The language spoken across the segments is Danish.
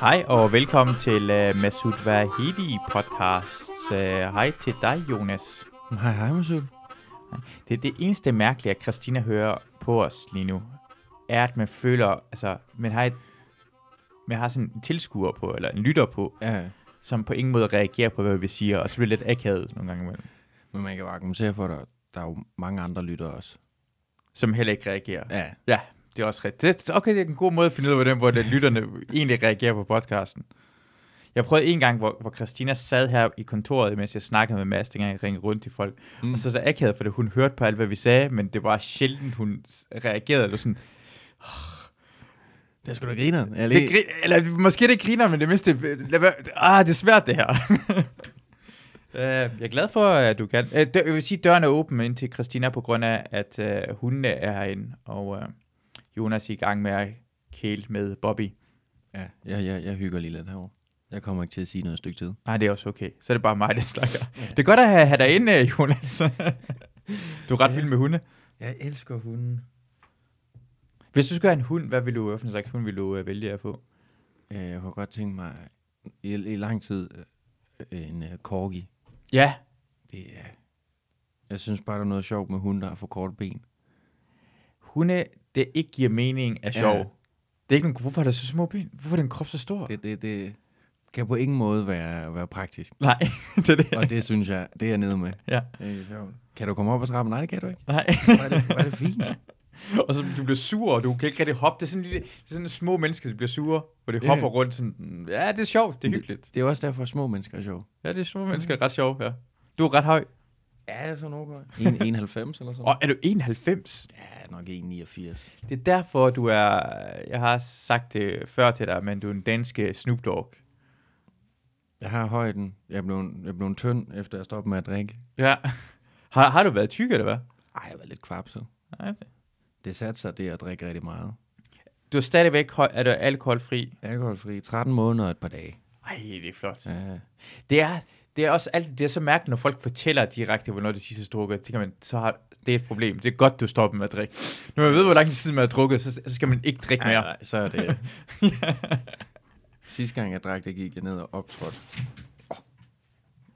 Hej og velkommen til uh, Masud Vahedi podcast. Uh, hej til dig, Jonas. Hej, hej, Masud. Det er det eneste mærkelige, at Christina hører på os lige nu, er, at man føler, altså, man har, et, man har sådan en tilskuer på, eller en lytter på, Ja, som på ingen måde reagerer på, hvad vi siger, og så bliver det lidt akavet nogle gange imellem, men man kan jo argumentere for, at der er jo mange andre lyttere også. som heller ikke reagerer. Ja, Ja, det er også rigtigt. Det, okay, det er en god måde at finde ud af, hvordan, hvordan lytterne egentlig reagerer på podcasten. Jeg prøvede en gang, hvor, hvor Christina sad her i kontoret, mens jeg snakkede med Mads, dengang jeg ringede rundt til folk. Mm. Og så er der akavet, fordi hun hørte på alt, hvad vi sagde, men det var sjældent, hun reagerede. Eller sådan, det er sgu da griner. Jeg det grin, eller måske det griner, men det mindste... Lad, være- ah, det er svært, det her. Uh, jeg er glad for, at du kan. Uh, dør, jeg vil sige, at døren er åben ind til Christina, på grund af, at uh, hundene er herinde, og uh, Jonas i gang med at kæle med Bobby. Ja, jeg, jeg, jeg hygger lige lidt herovre. Jeg kommer ikke til at sige noget et stykke tid. Nej, det er også okay. Så er det bare mig, der snakker. Det er godt at have, have dig inde, Jonas. du er ret Ja. vild med hunde. Jeg elsker hunden. Hvis du skulle have en hund, hvad vil du, hvad for en slags hund vil du uh, vælge at få? Øh, Jeg kunne godt tænke mig i, i lang tid øh, en uh, corgi. Ja, Det er... Jeg synes bare, der er noget sjovt med hunde, der har for korte ben. hunde, det ikke giver mening, er Ja. sjov. Det er ikke nogen, hvorfor er der så små ben? Hvorfor er din krop så stor? Det, det, det kan på ingen måde være, være praktisk. Nej, det er det. Og det synes jeg, det er jeg nede med. Ja. Det er sjovt. Kan du komme op ad trappen? Nej, det kan du ikke. Nej. Hvor er det, hvor er det fint. og så du bliver sur, og du kan ikke rigtig hoppe. Det er sådan, lille, det er sådan små mennesker, der bliver sure, hvor de Ja. hopper rundt sådan. Ja, det er sjovt, det er hyggeligt. Det er også derfor, at små mennesker er sjov. Ja, det er små mennesker, er ret sjovt, ja. Du er ret høj. Ja, jeg er sådan okay. 91 eller sådan Og er du 91? Ja, nok 1,89. Det er derfor, du er... Jeg har sagt det før til dig, men du er en dansk øh, Snoop Dogg. Jeg har højden. Jeg er blevet, jeg er blevet tynd, efter jeg stoppede med at drikke. Ja. Har, har du været tyk, eller hvad? Ej, jeg var lidt kvapset. Nej. Det satte sig det at drikke rigtig meget. Du er stadigvæk høj, er du alkoholfri. Alkoholfri. 13 måneder og et par dage. Ej, det er flot. Ja. Det er, det er også altid, det er så mærkeligt, når folk fortæller direkte, hvornår det sidste drukket. Kan man, så har, det er et problem. Det er godt, du stopper med at drikke. Når man ved, hvor lang tid man har drukket, så, så skal man ikke drikke Nej, mere. nej, så er det... Sidste gang jeg drak, der gik jeg ned og optrådte. Oh,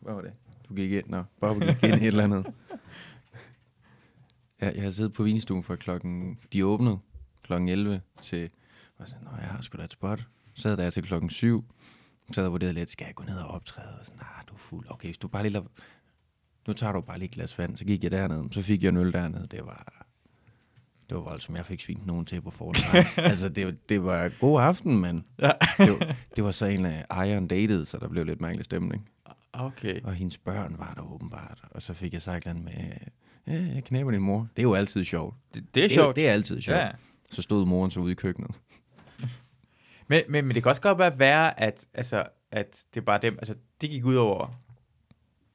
hvad var det? Du gik ind, og Bob gik ind i et eller andet. Jeg, jeg har siddet på vinstuen fra klokken... De åbnede klokken 11 til... Og så, Nå, jeg har sgu da et spot. Så sad der til klokken 7. Så havde jeg vurderet lidt, skal jeg gå ned og optræde? Og sådan, nej, du er fuld. Okay, hvis du bare lige lader... Nu tager du bare lige et glas vand. Så gik jeg derned. Så fik jeg en øl dernede. Det var... Det var voldsomt. Jeg fik svint nogen til på forhånd. altså, det, det var god aften, men Ja. det, var, det var så en af ejeren datede, så der blev lidt mærkelig stemning. Okay. Og hendes børn var der åbenbart. Og så fik jeg sagt med, ja, jeg knæber din mor. Det er jo altid sjovt. Det, det er Det sjovt. det er altid sjovt. Ja. Så stod moren så ude i køkkenet. Men, men, men det kan også godt være, at, altså, at det er bare dem, altså, det gik ud over,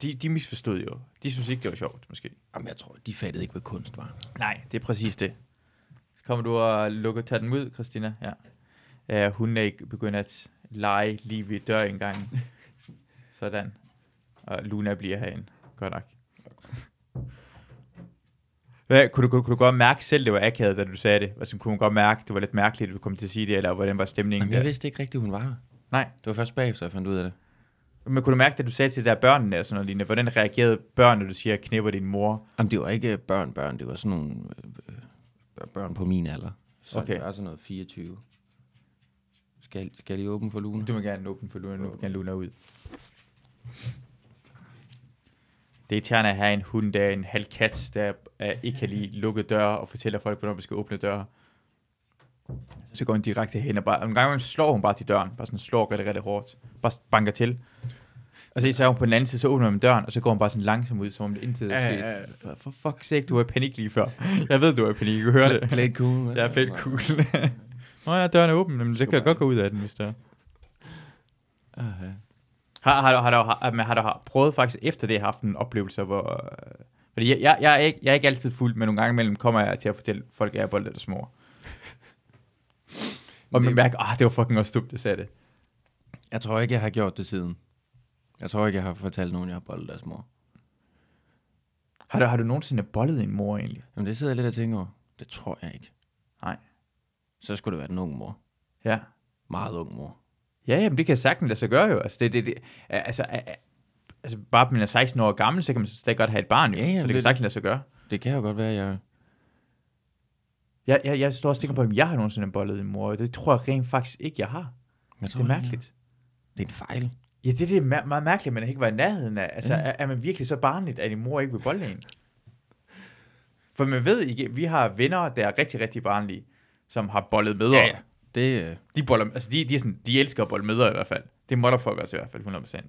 de, de misforstod jo. De synes ikke, det var sjovt, måske. Jamen, jeg tror, de fattede ikke, hvad kunst var. Nej, det er præcis det. Så kommer du og lukker, tager den ud, Christina. Ja. ja hun er ikke begyndt at lege lige ved dørindgangen. Sådan. Og Luna bliver herinde. Godt nok. Hvad, kunne, du, kunne, kunne du godt mærke selv, det var akavet, da du sagde det? Altså, kunne du godt mærke, det var lidt mærkeligt, at du kom til at sige det, eller hvordan var stemningen Jamen, jeg der? vidste ikke rigtigt, hun var der. Nej, Det var først bagefter, jeg fandt ud af det. men kunne du mærke, at du sagde til de der børnene og sådan noget lignende, hvordan reagerede børn, når du siger, knæpper din mor? Jamen, det var ikke børn, børn. Det var sådan nogle øh, øh, børn på min alder. Så Okay. det var sådan noget 24. Skal, skal jeg lige åbne for Luna? Du må gerne åbne for Luna, nu kan Luna ud. Det er irriterende at have en hund, der er en halv kat, der er, ikke kan lide lukke døre og fortæller folk, hvornår vi skal åbne døre. Så går hun direkte hen og bare, en gang slår hun bare til døren, bare sådan slår rigtig, rigtig hårdt, bare banker til. Og så er hun på den anden side, så åbner man døren, og så går hun bare sådan langsomt ud, som om det intet er Ja, sket. ja, For fuck's sake, du var i panik lige før. Jeg ved, du var i panik, jeg kan høre det. Play it cool. man. Er fedt cool. Nå ja, døren er åben, men så kan jeg godt gå ud af den, hvis der Aha. Har, har, du, har, har, men har du har prøvet faktisk efter det haft en oplevelse, hvor... Øh, fordi jeg, jeg, jeg, er ikke, jeg er ikke altid fuld, men nogle gange imellem kommer jeg til at fortælle folk, at jeg er boldet eller små. Og man mærker, ah, det var fucking også dumt, det sagde det. Jeg tror ikke, jeg har gjort det siden. Jeg tror ikke, jeg har fortalt nogen, jeg har boldet deres mor. Har du, har du nogensinde bollet en mor egentlig? Jamen, det sidder jeg lidt og tænker over. Det tror jeg ikke. Nej. Så skulle det være en ung mor. Ja. Meget ung mor. Ja, jamen, det kan sagtens lade sig gøre jo. Altså, det, det, det, altså, altså bare man er 16 år gammel, så kan man stadig godt have et barn jo. Ja, ja, så det, det- kan sagtens lade sig gøre. Det kan jo godt være, jeg... Jeg, jeg, jeg står også og tænker på, om jeg har nogensinde bollet en mor. Det tror jeg rent faktisk ikke, jeg har. jeg Det er mærkeligt. Det er en fejl. Ja, det, det er mær- meget mærkeligt, at man ikke var i nærheden af. Altså, Ja. er, er man virkelig så barnligt, at din mor ikke vil bolde en? For man ved ikke, vi har venner, der er rigtig, rigtig barnlige, som har bollet mødre. Ja, ja. Det, øh, De, boller, altså, de, de, er sådan, de elsker at bolle mødre i hvert fald. Det er motherfuckers i hvert fald, 100%. altså,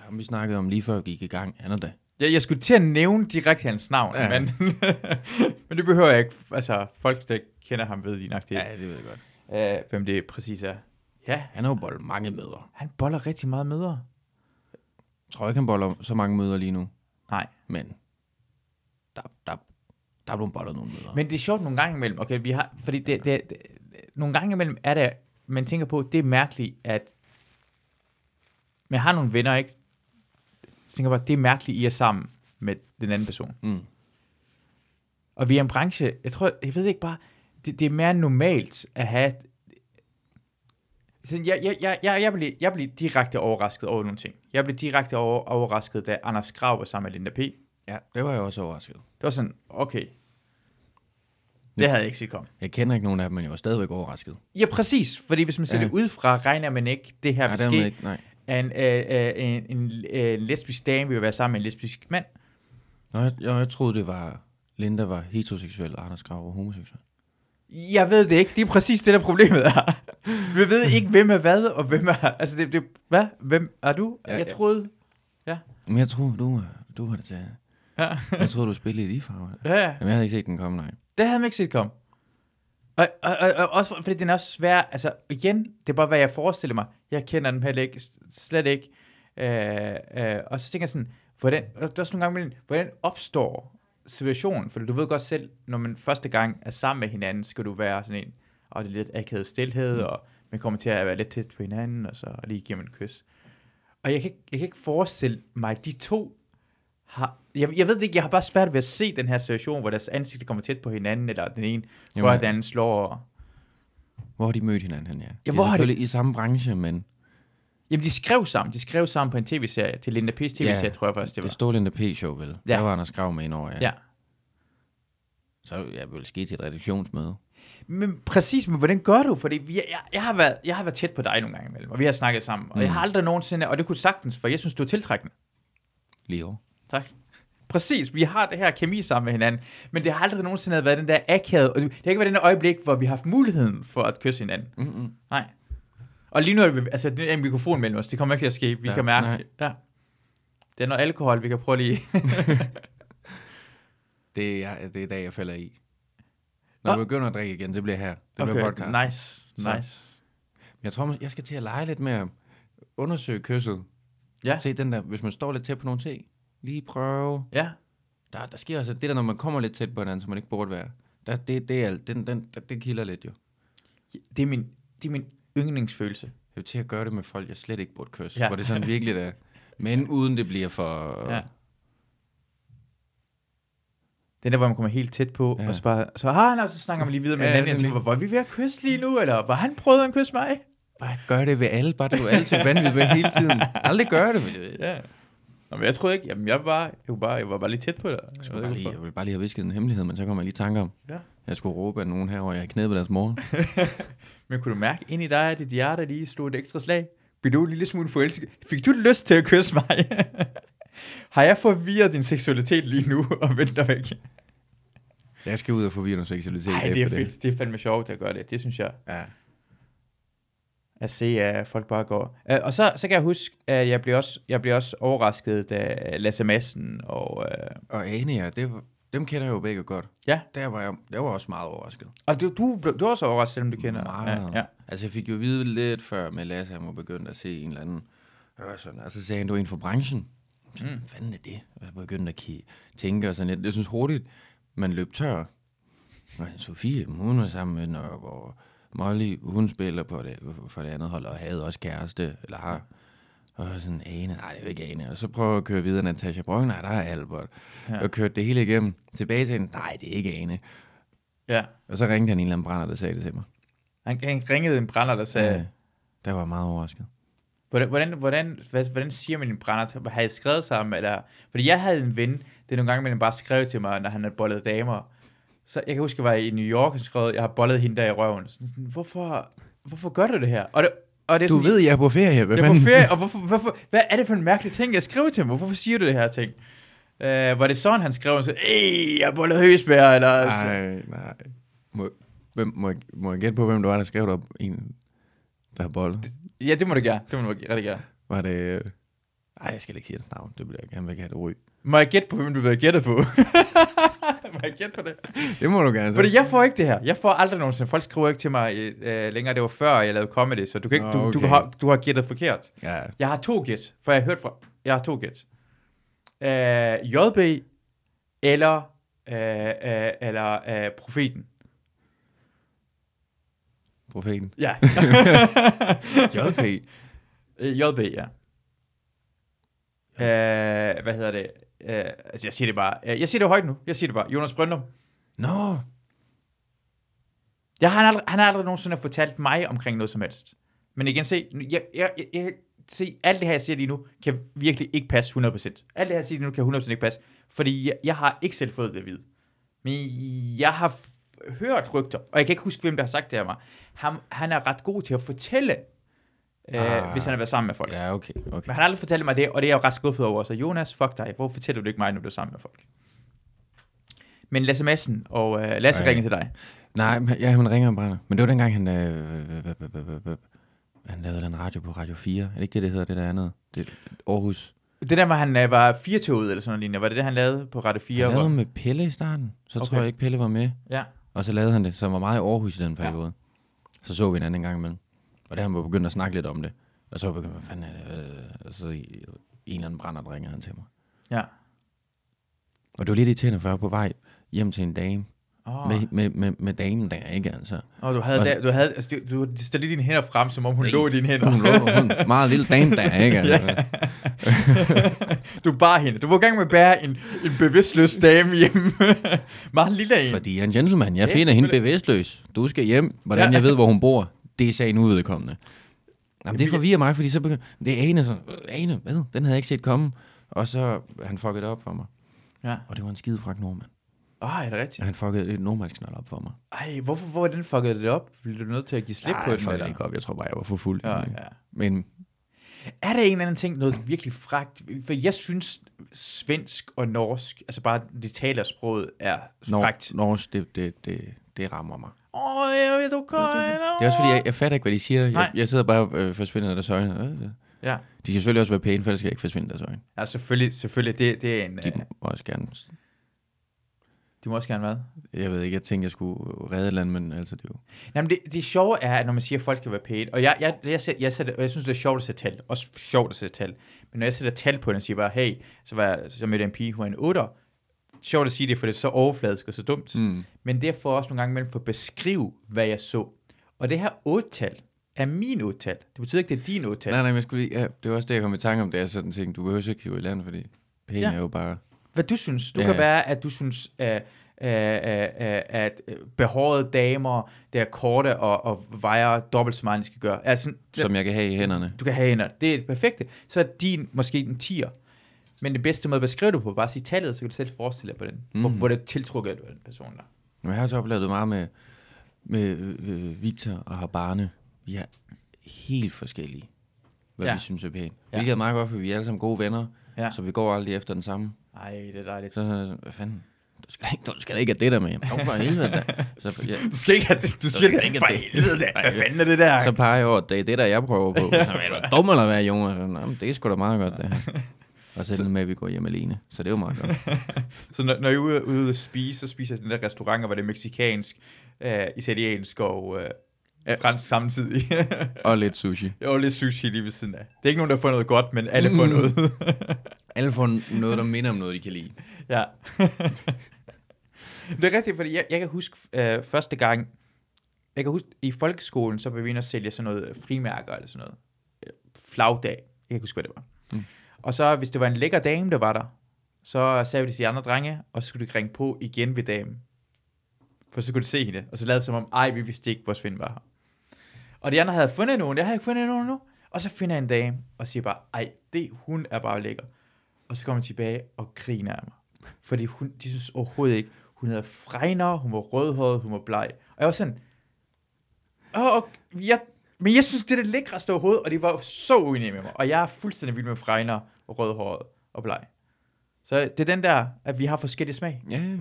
ham vi snakkede om lige før vi gik i gang. Han er da. Jeg, jeg skulle til at nævne direkte hans navn, ja. Men, men det behøver jeg ikke. Altså, folk, der kender ham, ved lige nok det, Ja, det ved jeg godt. øh, hvem det præcis er. Ja, Han har jo boldet mange møder. han boller rigtig meget mødre. Jeg tror ikke, han boller så mange møder lige nu. Nej. Men der, der, der er blevet bollet nogle møder. Men det er sjovt nogle gange imellem, okay, vi har, fordi det, det, det, nogle gange imellem er det, man tænker på, det er mærkeligt, at man har nogle venner, ikke? Jeg tænker bare, det er mærkeligt, I er sammen med den anden person. Mm. Og vi er en branche, jeg tror, jeg ved ikke bare, det, det er mere normalt at have... Jeg, jeg, jeg, jeg, jeg, blev, jeg blev direkte overrasket over nogle ting. Jeg blev direkte over, overrasket, da Anders Grav var sammen med Linda P. Det Ja, det var jeg også overrasket. var sådan, okay. Det Ja. havde jeg ikke set komme. Jeg kender ikke nogen af dem, men jeg var stadigvæk overrasket. Ja, præcis. Fordi hvis man ser Ja. det udefra, regner man ikke, det her Nej, vil ske. ikke. Nej. En, øh, øh, en, en, øh, lesbisk dame vil være sammen med en lesbisk mand. Nå, jeg, jeg, jeg troede, det var... Linda var heteroseksuel, og Anders Grav var homoseksuel. Jeg ved det ikke. Det er præcis det, der problemet er. Vi ved ikke, hvem er hvad, og hvem er... Altså, det, det, hvad? Hvem er du? Ja, jeg ja. troede... Men jeg troede, du, var- du var det til... Ja. Jeg troede, du spillede i de farver. ja, ja. Jamen, jeg havde ikke set den komme, nej. Det havde man ikke set komme. Og, og, og, og også fordi den er også svær, altså igen, det er bare, hvad jeg forestiller mig. Jeg kender dem heller ikke, slet ikke. Øh, øh, og så tænker jeg sådan, hvordan, der er også nogle gange imellem, hvordan opstår situationen? For du ved godt selv, når man første gang er sammen med hinanden, skal du være sådan en, og det er lidt akavet stillhed, mm. og man kommer til at være lidt tæt på hinanden, og så lige giver man et kys. Og jeg kan, ikke, jeg kan ikke forestille mig, at de to har, jeg, jeg ved det ikke, jeg har bare svært ved at se den her situation, hvor deres ansigter kommer tæt på hinanden, eller den ene, Jamen, at den anden slår over. Hvor har de mødt hinanden hen, ja? Ja, hvor er har de- selvfølgelig i samme branche, men Jamen, de skrev sammen. De skrev sammen på en tv-serie, til Linda P's tv-serie, Ja, tror jeg faktisk, det det, var. det stod Linda P-show, vel? Ja. Der var Anders Grav med indover, ja. Ja. Så jeg ville ske til et redaktionsmøde. Men præcis, men hvordan gør du? Fordi vi, jeg, jeg, har været, jeg har været tæt på dig nogle gange imellem, og vi har snakket sammen, og Mm. jeg har aldrig nogensinde, og det kunne sagtens, for jeg synes, du er tiltrækkende. Lige over. Tak. Præcis, vi har det her kemi sammen med hinanden, men det har aldrig nogensinde været den der akavet, og det har ikke været den der øjeblik, hvor vi har haft muligheden for at kysse hinanden. Mm-mm. Nej. Og lige nu er det, altså, det er en mikrofon mellem os, det kommer ikke til at ske, vi Ja, kan mærke, nej. ja. Det er noget alkohol, vi kan prøve lige. Det, er, det er dag, jeg falder i. Når Nå. jeg begynder at drikke igen, det bliver her. Det bliver podcast. nice, Så. nice. Jeg tror, jeg skal til at lege lidt med at undersøge kysset. Ja. Se den der, hvis man står lidt tæt på nogle ting. Lige prøve. Ja, Der, der sker også det der, når man kommer lidt tæt på hinanden, som man ikke burde være. Der, det, det, er, den, den, det, det kilder lidt jo. det er min, det er min yndlingsfølelse. Jeg vil til at gøre det med folk, jeg slet ikke burde kysse. Ja. Hvor det sådan virkelig er. Men uden det bliver for... Ja. Den der, hvor man kommer helt tæt på, ja. Og så bare, så har han, og så snakker man lige videre med Ja, hinanden. Sådan tænker, var vi ved at kysse lige nu, eller var han prøvet at kysse mig? Bare gør det ved alle. Bare du er altid vanvittig med hele tiden. Aldrig gør det. Ved Ja. Nå, men jeg troede ikke, jamen jeg var jeg var bare, jeg var bare lige tæt på dig. Jeg, Jeg bare lige, jeg vil bare lige have visket en hemmelighed, men så kommer jeg lige i tanke om, Ja. jeg skulle råbe af nogen herovre, jeg har knæppet deres mor. Men kunne du mærke ind i dig, at dit hjerte lige slog et ekstra slag? Blev du en lille smule forelsket? Fik du lyst til at kysse mig? Har jeg forvirret din seksualitet lige nu og venter væk? Jeg skal ud og forvirre noget seksualitet Nej, det er efter fedt. Det er fandme sjovt at gøre det. Det synes jeg. Ja. At se, at folk bare går. Uh, og så, så kan jeg huske, at jeg blev også, jeg blev også overrasket, da Lasse Madsen og... Uh, Og Ane, ja, det var, dem kender jeg jo begge godt. ja, Der var jeg, jeg var også meget overrasket. og du, du, du er også overrasket, selvom du kender... Meget. Ja, ja. Altså, jeg fik jo at vide lidt før med Lasse, han var begyndt at se en eller anden. Var sådan, og så sagde han, du er inden for branchen. Så, Mm. fanden er det? Og så begyndte at tænke og sådan lidt. Jeg synes hurtigt, man løb tør. Og Sofie, hun var sammen med Nørgaard, Molly, hun spiller på det, for det andet hold, og havde også kæreste, eller har. Og sådan, Ane, nej, det er jo ikke Ane. Og så prøver jeg at køre videre, Natasha Brøng, nej, der er Albert. Ja. Og kørte det hele igennem. Tilbage til hende, nej, det er ikke Ane. ja. Og så ringte han en eller anden brænder, der sagde det til mig. Han, han ringede en brænder, der sagde... Ja. Der var meget overrasket. Hvordan, hvordan, hvordan, hvordan siger man en brænder? Har I skrevet sammen? Eller? Fordi jeg havde en ven, det er nogle gange, man bare skrev til mig, når han havde bollet damer. Så jeg kan huske, at jeg var i New York og skrev, jeg har bollet hende der i røven. Sådan, sådan, hvorfor, hvorfor gør du det her? Og det, og det er Du sådan, ved, jeg er på ferie. Hvad jeg er på ferie, og hvorfor, hvorfor, hvad er det for en mærkelig ting, jeg skriver til mig? Hvorfor siger du det her ting? Uh, var det sådan, han skrev, så, Ej, jeg har bollet høsbær, eller... altså- Nej, nej. Må, hvem, må, jeg, må jeg gætte på, hvem du var, der skrev op en, der har bollet? Ja, det må du gerne. Det må du rigtig gerne. Var det... øh, Ej, jeg skal ikke sige hans navn. Det bliver jeg gerne vil ikke have det ryg. Må jeg gætte på, hvem du vil have gættet på? må jeg gætte på det? Det må du gerne. Fordi jeg får ikke det her. Jeg får aldrig nogensinde. Folk skriver ikke til mig øh, længere. Det var før, jeg lavede comedy, så du, kan ikke, Nå, du, du, okay. har, du har gættet forkert. Ja, Jeg har to gæt, for jeg har hørt fra... Jeg har to gæt. Øh, JB eller, øh, øh, eller øh, Profeten. profeten. Ja. JP. Øh, JB, ja. Øh, hvad hedder det? Øh, altså, jeg siger det bare. Øh, Jeg siger det højt nu. Jeg siger det bare. Jonas Brøndum. Nå, Jeg har, aldrig, han har aldrig nogensinde fortalt mig omkring noget som helst. Men igen, se, jeg, jeg, jeg, jeg se, alt det her, jeg siger lige nu, kan virkelig ikke passe 100%. Alt det her, jeg siger lige nu, kan 100% ikke passe. Fordi jeg, jeg har ikke selv fået det at vide. Men jeg har hørt rygter, og jeg kan ikke huske, hvem der har sagt det af mig. Han, han er ret god til at fortælle, øh, Ah. hvis han har været sammen med folk. ja, okay. okay. Men han har aldrig fortalt mig det, og det er jeg jo ret skuffet over. Så Jonas, fuck dig. Hvorfor fortæller du ikke mig, når du er sammen med folk? Men Lasse Madsen og øh, Lasse Ej. ringer til dig. Nej, men- ja, han ringer og brænder. Men det var dengang, han, øh, han lavede den radio på Radio 4. Er det ikke det, det hedder, det der andet? Det, Aarhus. Det der, hvor han øh, var firetoget eller sådan noget lignende, var det det, han lavede på Radio 4? Han lavede hvor... med Pelle i starten. Så okay. Okay. tror jeg ikke, Pelle var med. Ja. Og så lavede han det, som var meget i Aarhus i den Ja. periode. Så så vi en anden gang imellem. Og der han var begyndt at snakke lidt om det. Og så begyndte hvad fanden er det? Øh, Og så en eller anden brænder, der ringer han til mig. Ja. Og det var lidt irriterende, for jeg var på vej hjem til en dame. Oh. Med, med, med, med damen der, ikke altså. oh, du havde, Og- der, du havde, altså, du, du stillede dine hænder frem, som om hun Nej. lå i dine hænder. Hun lå, hun, meget lille dame der, ikke altså. du bar hende. Du var i gang med at bære en, en bevidstløs dame hjemme. Meget lille en. Fordi jeg er en gentleman. Jeg Ja, finder hende bevidstløs. Du skal hjem. Hvordan Ja. jeg ved, hvor hun bor, det er sagen uvedkommende. Jamen, det forvirrer mig, fordi så begynder... Det er Ane, så... Ane, hvad? Den havde jeg ikke set komme. Og så han fuckede det op for mig. Ja. Og det var en skide frak nordmand. Oh, er det rigtigt? Han fuckede et nordmandsknald op for mig. Ej, hvorfor, hvor den fuckede det op? Blev du nødt til at give slip Nej, på den? Eller? det ikke op. Jeg tror bare, jeg var for fuld. Ja, ja. Men Er der en eller anden ting, noget virkelig fragt? For jeg synes, svensk og norsk, altså bare det talersproget, er Nor- fragt. norsk, det, det, det, det rammer mig. Åh, jeg ved, du Det er også fordi, jeg, jeg fatter ikke, hvad de siger. Jeg, Nej. jeg sidder bare og øh, forsvinder deres øjne. Øh, øh. Ja. De skal selvfølgelig også være pæne, for ellers skal jeg ikke forsvinde deres øjne. ja, selvfølgelig, selvfølgelig. Det, det er en... De øh, må også gerne de må også gerne hvad? Jeg ved ikke, jeg tænkte, jeg skulle redde et eller andet, men altså det er jo... Jamen, det, det sjove er, at når man siger, at folk skal være pæne, og jeg, jeg, jeg, sæt- jeg, sætter, og jeg synes, det er sjovt at sætte tal, også sjovt at sætte tal, men når jeg sætter tal på den og siger bare, hey, så, var jeg, så mødte jeg en pige, hun er en 8, sjovt at sige det, for det er så overfladisk og så dumt, Mm. men det er for også nogle gange mellem for at beskrive, hvad jeg så. Og det her 8-tal er min 8-tal. Det betyder ikke, det er din 8-tal. Nej, nej, men jeg skulle lige... Ja, det var også det, jeg kom i tanke om, da jeg sådan tænkte, du behøver ikke hive i land, fordi pæne Ja. er jo bare... Hvad du synes. Du Ja, kan være, at du synes, at, at, at, at behårede damer, der er korte og, og vejer dobbelt så meget, de skal gøre. Altså, Som jeg kan have i hænderne. du kan have hænder. Det er det perfekte. Så er din måske en 10'er. Men det bedste måde at beskrive det på, bare sige tallet, så kan du selv forestille dig på den. Mm. Hvor, hvor det tiltrukker du den person der. Men jeg har så oplevet det meget med, med øh, Victor og Habane. Vi er helt forskellige, hvad Ja. vi synes er pænt. Ja. Hvilket er meget godt, for vi er alle sammen gode venner, Ja. så vi går aldrig efter den samme. Ej, det er dejligt. Så, hvad fanden? Du skal, ikke, du skal da ikke have det der med. Jamen, for helvede da. Så, ja, Du skal ikke have det. Du skal skal ikke have det. Helvede da. Hvad fanden er det der? så peger jeg over, det er det der, jeg prøver på. Så er du dum eller hvad, Jonas? Så, "Nå, men det er sgu da meget godt, det her. Og så er det med, at vi går hjem alene. Så det er jo meget godt. Så når, når I er ude, ude at spise, så spiser jeg i den der restauranter, hvor det er mexikansk, øh, italiensk og øh, fransk samtidig. Og lidt sushi. og lidt sushi lige ved siden af. Det er ikke nogen, der får noget godt, men alle får Mm. noget. Alle får noget, der minder om noget, de kan lide. ja. det er rigtigt, fordi jeg, jeg kan huske øh, første gang, jeg kan huske, i folkeskolen, så var vi og sælge sådan noget frimærker eller sådan noget. Øh, Flagdag. Jeg kan ikke huske, hvad det var. Mm. Og så, hvis det var en lækker dame, der var der, så sagde vi til de andre drenge, og så skulle de ringe på igen ved damen. For så kunne de se hende, og så lavede det som om, ej, vi vidste ikke, hvor Svend var her. Og de andre havde fundet nogen, jeg havde ikke fundet nogen nu. Og så finder jeg en dame, og siger bare, ej, det, hun er bare lækker. Og så kommer jeg tilbage og griner af mig. Fordi hun, de synes overhovedet ikke, hun havde fregner, hun var rødhåret, hun var bleg. Og jeg var sådan, åh, okay, jeg, men jeg synes, det er det lækreste overhovedet, og de var så uenige med mig. Og jeg er fuldstændig vild med fregner og rødhåret og bleg. Så det er den der, at vi har forskellige smag. Ja, ja.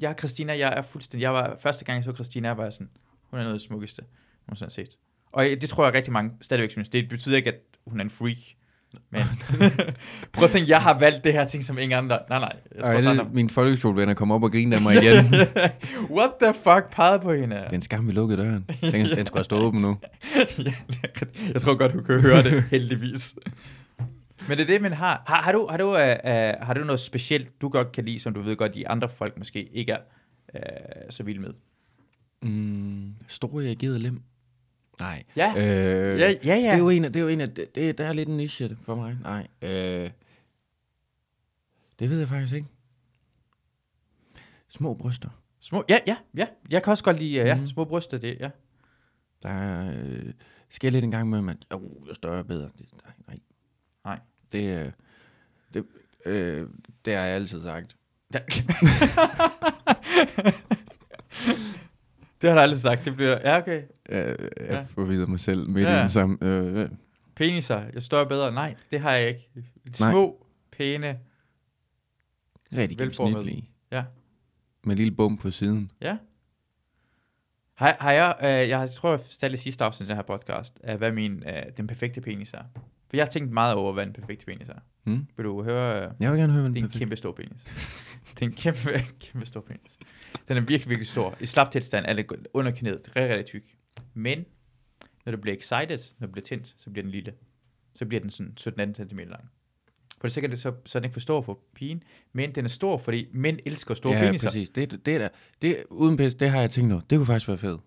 Jeg er Christina, jeg er fuldstændig, jeg var, første gang jeg så Christina, jeg var sådan, hun er noget af det smukkeste, hun har set. Og det tror jeg rigtig mange stadigvæk synes. Det betyder ikke, at hun er en freak. Men prøv at tænke, jeg har valgt det her ting som ingen andre. Nej, nej. Jeg tror også alle mine folkeskolevenner kom op og grinede af mig igen. What the fuck pegede på hende? det er en skam, vi lukkede døren. Den, den skulle have stået åben nu. jeg tror godt, du kan høre det, heldigvis. Men det er det, man har. Har, har, du, har, du, uh, uh, har du noget specielt, du godt kan lide, som du ved godt, de andre folk måske ikke er uh, så vilde med? Mm, store reagerede lem. Nej. Ja. Øh, Ja, ja, ja. Det er jo en af, det er jo en af, det, det, der er lidt en niche for mig. Nej. Øh, det ved jeg faktisk ikke. Små bryster. Små, ja, ja, ja. Jeg kan også godt lide uh, ja, Mhm. små bryster, det, ja. Der er, øh, sker lidt en gang med, at oh, jo større bedre. Det, nej, nej. Nej. Det, øh, det, øh, det har jeg altid sagt. Ja. det har du aldrig sagt. Det bliver, ja, okay. Øh, jeg Ja. forvider mig selv midt Ja. i den samme. Øh. Peniser, jeg står bedre. Nej, det har jeg ikke. Nej. Små, pæne, rigtig gennemsnitlige. Ja. Med en lille bum på siden. ja. Har, har jeg, øh, jeg tror, jeg fortalte i sidste afsnit af den her podcast, øh, hvad min, øh, den perfekte penis er. For jeg har tænkt meget over, hvad den perfekte penis er. Hmm? Vil du høre? Øh, Jeg vil gerne høre, hvad det er en kæmpe stor penis. det er en kæmpe, kæmpe stor penis. Den er virkelig, virkelig stor. I slap tilstand er det under knæet. Er rigtig tyk. Men når du bliver excited, når du bliver tændt, så bliver den lille. Så bliver den sådan 17-18 cm lang. For det er sikkert, så, så er den ikke for stor for pigen, men den er stor, fordi mænd elsker store ja, peniser. præcis. Det, det, der, det, uden pis, det har jeg tænkt nu. Det kunne faktisk være fedt.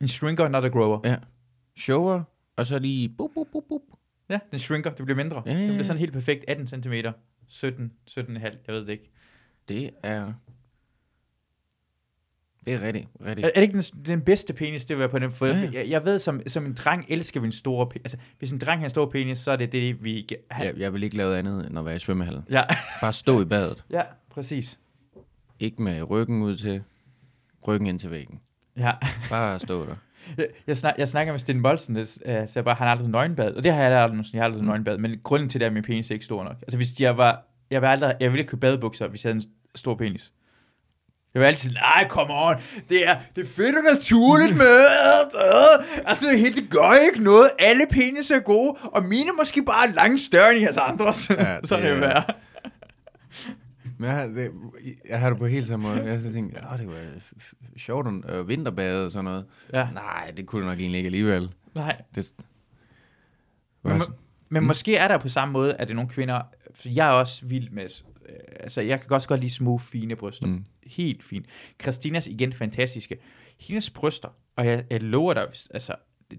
En shrinker, not a grower. Ja. Shower, og så lige bup, bup, bup, bup. Ja, den shrinker, det bliver mindre. Ja, ja, Det bliver ja. sådan helt perfekt 18 cm. 17, 17,5, jeg ved det ikke. Det er... Det er rigtig, rigtig. Er, er det ikke den, den bedste penis, det vil være på den? For Ja, ja, ja. ja. Jeg, jeg ved, som, som en dreng elsker vi en stor penis. Altså, hvis en dreng har en stor penis, så er det det, vi... Han, Jeg, jeg vil ikke lave andet end at være i svømmehallen. ja. Bare stå i badet. ja, præcis. Ikke med ryggen ud til, ryggen ind til væggen. Ja. Bare stå der. Jeg, snak, jeg snakker med Sten Bolsen, uh, så jeg bare, han har aldrig nøgenbad. Og det har jeg aldrig. Jeg har aldrig Mm. nøgenbad. Men grunden til det er, at min penis er ikke stor nok. Altså, hvis jeg var... Jeg vil, aldrig, jeg ville ikke købe badebukser, hvis jeg havde en stor penis. Jeg vil altid nej, come on, det er, det er fedt og naturligt med, øh, altså det, det gør ikke noget, alle penis er gode, og mine er måske bare langt større end jeres andres, ja, Ja, så det vil er- være. Men jeg har, det, jeg har det på helt samme måde. Jeg har tænkt, åh, det var f- sjovt at øh, vinterbade og sådan noget. Ja, Nej, det kunne det nok egentlig ikke alligevel. nej. Det, Men, må- men mm. måske er der på samme måde, at det er nogle kvinder, for jeg er også vild med, øh, altså jeg kan også godt lide små, fine bryster. Mm. Helt fint. Christinas igen fantastiske. Hendes bryster, og jeg, jeg lover dig, altså,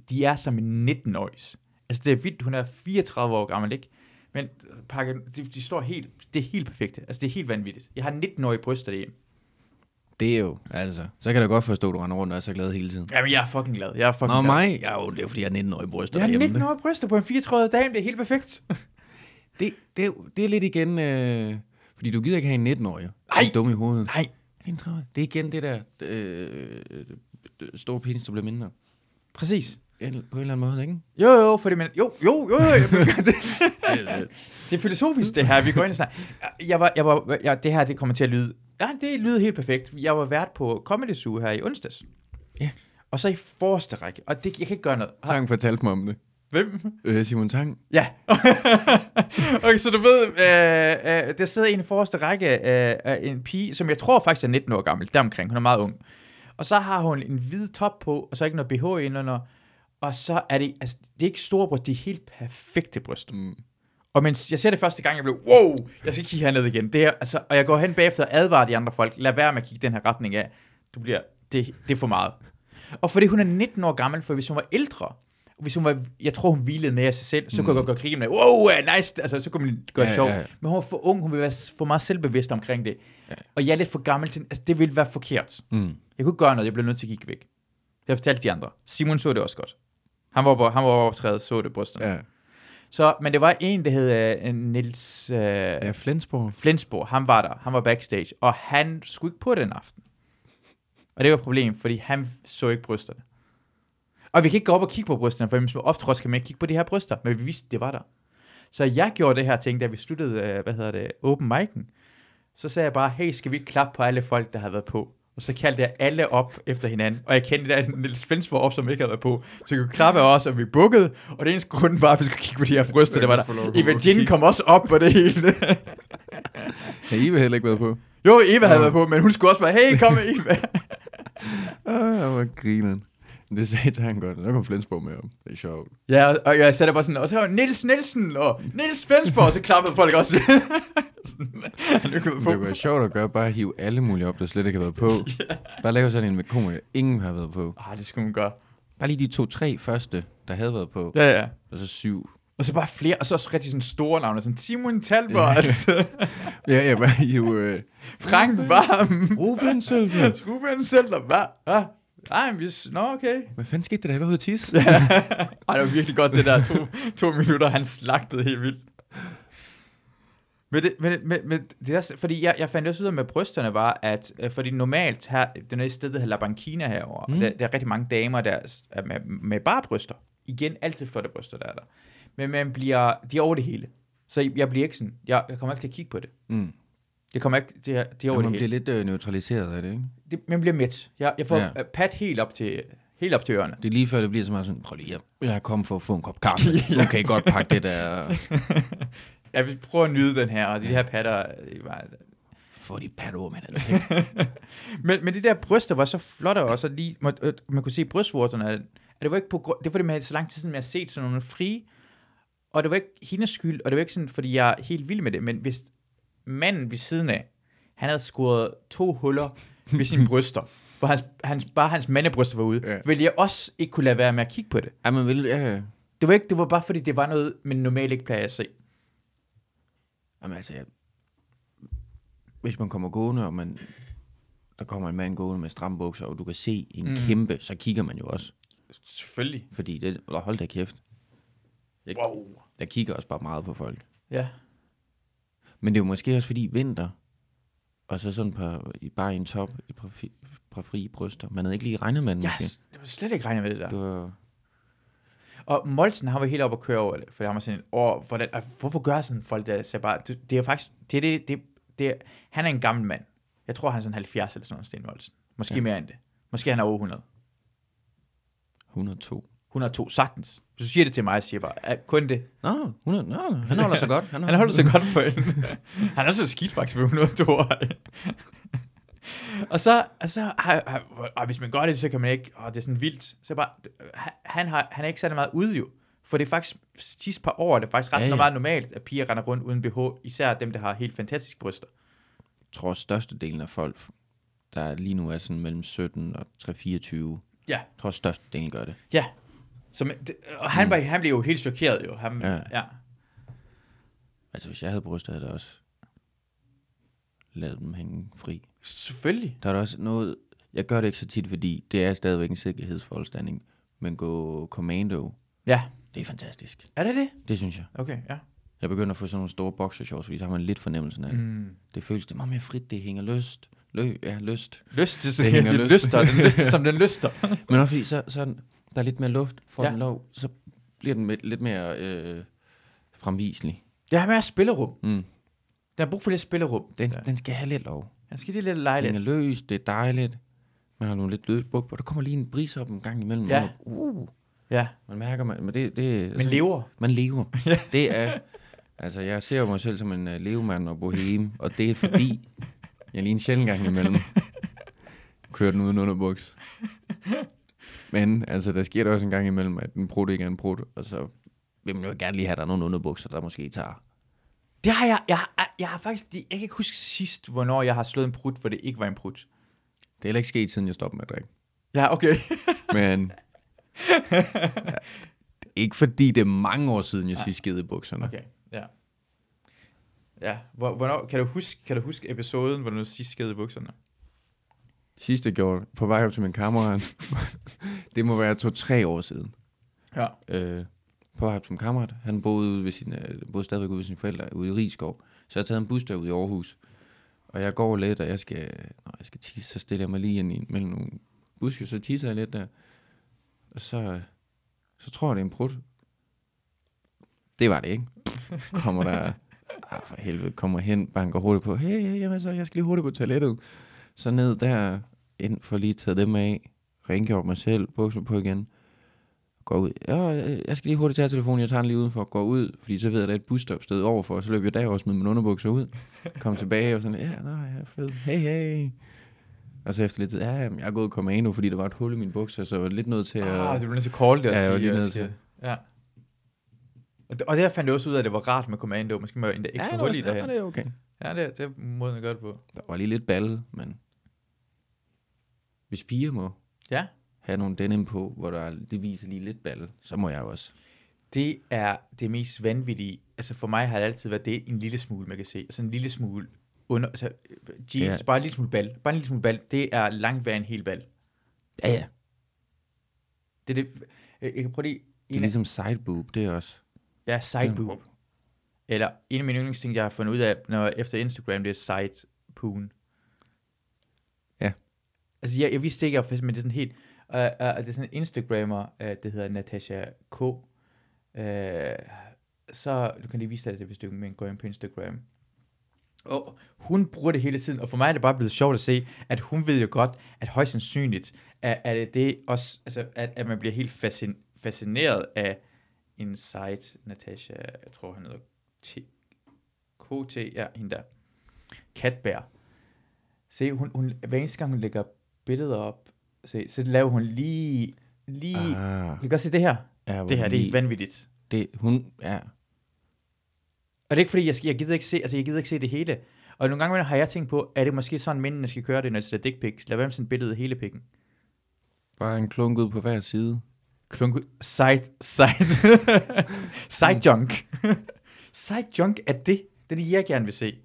de er som en 19-årigs. Altså det er vildt, hun er 34 år gammel, ikke? Men pakke, de, de står helt, det er helt perfekte. Altså det er helt vanvittigt. Jeg har 19-årige bryster derhjemme. det er jo, altså. Så kan jeg da godt forstå, at du render rundt og er så glad hele tiden. Jamen jeg er fucking glad. Jeg er fucking Nå, glad. mig? Ja, jo, det er fordi jeg 19 år i bryster Jeg har derhjemme. 19-årige bryster på en 34 dame, det er helt perfekt. Det, det, er det er lidt igen, øh, fordi du gider ikke have en 19-årig. Nej. Du dum i hovedet? Nej, 31. Det er igen det der øh, øh, store penis, der bliver mindre. præcis. En- På en eller anden måde, ikke? Jo, jo, fordi man, jo, jo, jo, jo, jo det, det er filosofisk det her, vi går ind og snakker. Jeg var, jeg var, jeg, det her, det kommer til at lyde, ja, det lyder helt perfekt. Jeg var vært på Comedy Zoo her i onsdags. Ja. Og så i forreste række, og det, jeg kan ikke gøre noget. Tang fortalte mig om det. Hvem? Øh, Simon Tang. Ja. okay, så du ved, øh, øh, der sidder en i forreste række, øh, øh, en pige, som jeg tror faktisk er 19 år gammel, deromkring, hun er meget ung. Og så har hun en hvid top på, og så ikke noget BH indenunder. Og så er det, altså, det er ikke store bryster, det er helt perfekte bryster. Mm. Og mens jeg ser det første gang, jeg blev, wow, jeg skal kigge herned igen. Det er, altså, og jeg går hen bagefter og advarer de andre folk, lad være med at kigge den her retning af. Du bliver, det, det er for meget. Og fordi hun er 19 år gammel, for hvis hun var ældre, hvis hun var, jeg tror hun hvilede med af sig selv, så mm. kunne jeg godt gøre krigen med, wow, nice, altså så kunne man gøre Ja, sjovt. ja, ja. Men hun er for ung, hun vil være for meget selvbevidst omkring det. Ja. Og jeg er lidt for gammel til, altså det ville være forkert. Mm. Jeg kunne gøre noget, jeg blev nødt til at kigge væk. Jeg fortalte de andre. Simon så det også godt. Han var, på, han var optrædet, så det brysterne. Ja. Så, men det var en, der hed uh, Nils uh, Ja, Flensborg. Flensborg. Han var der. Han var backstage. Og han skulle ikke på den aften. Og det var et problem, fordi han så ikke brysterne. Og vi kan ikke gå op og kigge på brysterne, for hvis man optrådt, skal man ikke kigge på de her bryster. Men vi vidste, det var der. Så jeg gjorde det her ting, da vi sluttede, uh, hvad hedder det, open mic'en. Så sagde jeg bare, hey, skal vi klappe på alle folk, der har været på? Og så kaldte jeg alle op efter hinanden. Og jeg kendte der Niels Flensborg op, som ikke havde været på. Så jeg kunne klappe af os, og vi bukkede. Og det eneste grund var, at vi skulle kigge på de her bryster, det var der. Eva kigge. kom også op på det hele. Har Eva heller ikke været på? jo, Eva havde været på, men hun skulle også bare, hey, kom Eva. Ah, jeg var grineren. Det sagde han godt. Der kom Flensborg med om. Det er sjovt. ja, og- og jeg satte bare sådan, og så var Niels Nielsen, og Niels Flensborg, og så klappede folk også. Det kunne være sjovt at gøre, bare at hive alle mulige op, der slet ikke har været på. Bare lave sådan en med komiker, ingen har været på. Ah, det skulle man gøre. Bare lige de to-tre første, der havde været på. Ja, ja. Og så syv. Og så bare flere, og så også rigtig sådan store navne, sådan Simon Talbot, Ja, ja, bare hive... Øh, Frank Varm, Ruben Sølter. Ruben Sølter, hvad? Ah, ej, men vi... Nå, okay. Hvad fanden skete der, da jeg var at tisse? Ej, det var virkelig godt, det der to, to minutter, han slagtede helt vildt. Men det, men, men, men det er, fordi jeg, jeg fandt også ud af med brysterne var, at øh, fordi normalt her, den er i stedet hedder La Banquina herovre, mm. Mm. og der, der, er rigtig mange damer, der er med, med bare bryster. Igen, altid flotte bryster, der er der. Men man bliver, de er over det hele. Så jeg bliver ikke sådan, jeg, jeg kommer ikke til at kigge på det. Mm. Det kommer ikke, det er, det er Ja, over man det hele. bliver lidt øh, neutraliseret af det, ikke? Det, man bliver mæt. Jeg, jeg får Ja. ja. pat helt op til, helt op til ørerne. Det er lige før, det bliver så meget sådan, prøv lige, jeg, jeg er kommet for at få en kop kaffe. Kan I godt pakke det der, Jeg vil prøve at nyde den her, og de her patter, det var, få de patord med det. men, men de der bryster var så flotte, og så lige, man, øh, man kunne se brystvorterne, at det var ikke på det var det med så lang tid siden, jeg har set sådan nogle frie, og det var ikke hendes skyld, og det var ikke sådan, fordi jeg er helt vild med det, men hvis manden ved siden af, han havde scoret to huller ved sine bryster, hvor hans, hans, bare hans mandebryster var ude, Ja. ville jeg også ikke kunne lade være med at kigge på det. Ja, man vil, ja, ja. Det var, ikke, det var bare fordi, det var noget, man normalt ikke plejer at se. Jamen altså, jeg, hvis man kommer gående, og man, der kommer en mand gående med stramme bukser, og du kan se en Mm. kæmpe, så kigger man jo også. Selvfølgelig. Fordi det, hold da kæft. Jeg, Wow. jeg kigger også bare meget på folk. Ja. Men det er jo måske også fordi vinter, og så sådan på, bare en top, et par, par frie bryster. Man havde ikke lige regnet med den Ja, måske. det var slet ikke regnet med det der. Det var, Og Molsen, han var helt oppe at køre over det, for han var sådan, åh, hvordan, ah, hvorfor gør sådan folk der? Så jeg bare, det, det er faktisk, det, er det, det, det, han er en gammel mand. Jeg tror, han er sådan 70 eller sådan noget, Sten Molsen. Måske. Ja. mere end det. Måske han er over 100. 102. 102, sagtens. Du siger det til mig, siger jeg bare, "Ah, kun det. Nå, 100, nå, han holder sig godt. Han holder sig godt for en. han er så skidt faktisk ved 102 år. og så, og så har, har, og hvis man gør det, så kan man ikke, og det er sådan vildt. Så bare, han, han, har, han er ikke særlig meget ude jo. For det er faktisk, sidste par år, det er faktisk ret ja. ja. meget normalt, at piger render rundt uden BH, især dem, der har helt fantastiske bryster. Jeg tror, størstedelen af folk, der lige nu er sådan mellem 17 og 3-24, Ja. jeg tror, størstedelen gør det. Ja. Så, det, og han, var, han blev jo helt chokeret jo. Han, Ja. ja. Altså, hvis jeg havde bryster, havde jeg også lavet dem hænge fri. Selvfølgelig. Der er der også noget, jeg gør det ikke så tit, fordi det er stadigvæk en sikkerhedsforanstaltning, men gå commando, Ja. det er fantastisk. Er det det? Det synes jeg. Okay, ja. Jeg begynder at få sådan nogle store boxershorts, fordi så har man lidt fornemmelsen af det. Mm. Det føles det meget mere frit, det hænger løst. Lø, ja, lyst. Lyst, det, Det det, hænger det lyst. lyster, den lyster, som den lyster. Men også fordi, så, så der er lidt mere luft for Ja. den lov, så bliver den med, lidt mere øh, fremviselig. Det har mere spillerum. Mm. Den har brug for lidt spillerum. Den, Ja. den skal have lidt lov. Han skal lige lidt Den lege er lidt. løs, det er dejligt. Man har nogle lidt løs buk, og der kommer lige en bris op en gang imellem. Ja. og, Uh, Ja, man mærker, man, men det, det men lever. Man lever. Ja. Det er, altså jeg ser jo mig selv som en uh, levemand og boheme, og det er fordi, jeg lige en sjældent gang imellem kører den uden underbuks. Men altså, der sker der også en gang imellem, at en prut ikke er en prut, og så vil man jo gerne lige have, at der er nogle underbukser, der måske tager. Det har jeg, jeg, har- jeg har faktisk, jeg kan ikke huske sidst, hvornår jeg har slået en prut, hvor det ikke var en prut. Det er heller ikke sket, siden jeg stoppede med at drikke. Ja, okay. Men ja, ikke fordi det er mange år siden, jeg sidst skede i bukserne. Okay, ja. Ja, hvor, hvornår, kan du huske, kan du huske episoden, hvor du sidst skede i bukserne? Sidst jeg gjorde, på vej op til min kammerat, det må være to-tre år siden. Ja. øh, på ham som kammerat. Han boede, ude ved sin, øh, boede stadigvæk ude ved sine forældre, ude i Rigskov. Så jeg taget en bus derude i Aarhus. Og jeg går lidt, og jeg skal, når jeg skal tisse, så stiller jeg mig lige ind i, mellem nogle buske, så tisser jeg lidt der. Og så, så tror jeg, det er en prut. Det var det ikke. Kommer der, ah, for helvede, kommer hen, banker hurtigt på, hey, hey, jamen, så jeg skal lige hurtigt på toilettet. Så ned der, ind for lige tage dem af, rengjort mig selv, bukser på igen, går ud. Ja, jeg skal lige hurtigt tage telefonen, jeg tager den lige udenfor, går ud, fordi så ved jeg, at der er et busstop sted overfor, så løber jeg derover og smider mine underbukser ud, kom tilbage og sådan, ja, nej, ja, fed, hey, hey. Og så efter lidt tid, ja, jeg er gået commando, fordi der var et hul i min bukser, så jeg var lidt nødt til at... Ah, det blev nødt til at call det og Ja, jeg var lige og nødt til. Ja. Og, og der fandt jeg også ud af, at det var rart med kommando. Måske må jeg endda ekstra ja, hul i det ja, det er okay. Ja, det, det er måden at gøre det på. Der var lige lidt balle, men hvis piger må Ja. have nogle denim på, hvor der, det viser lige lidt balle, så må jeg også. Det er det mest vanvittige. Altså for mig har det altid været det en lille smule, man kan se. Altså en lille smule under, altså jeans, Ja. bare en lille smule bal. Bare en lille smule bal. Det er langt værre en hel bal. Ja, ja. Det er det. Jeg jeg kan prøve lige... Det er ligesom side boob, det er også. Ja, side boob. Eller en af mine yndlingsting, jeg har fundet ud af, når efter Instagram, det er side poon. Altså, jeg, jeg vidste ikke, at- men det er sådan helt... Uh, uh, det er sådan en Instagrammer, uh, det hedder Natasha K. Uh, så du kan lige vise dig det, hvis du men går ind på Instagram. Og hun bruger det hele tiden, og for mig er det bare blevet sjovt at se, at hun ved jo godt, at højst sandsynligt er, at det, det også, altså, at, at man bliver helt fascin, fascineret af en site, Natasha, jeg tror han hedder T, KT, ja, hende der, Katbær. Se, hun, hun, hver eneste gang hun lægger billeder op, se, så laver hun lige, lige, ah. Kan godt se det her, ja, det her, det er lige- vanvittigt. det, hun, ja, Og det er ikke fordi, jeg, jeg, gider ikke se, altså, jeg gider ikke se det hele. Og nogle gange har jeg tænkt på, er det måske sådan, mændene skal køre det, når de sætter dick pics? Lad være med sådan et billede af hele pikken. bare en klunk ud på hver side. Klunk ud. Side, side. side junk. side junk er det. Det er det, jeg gerne vil se.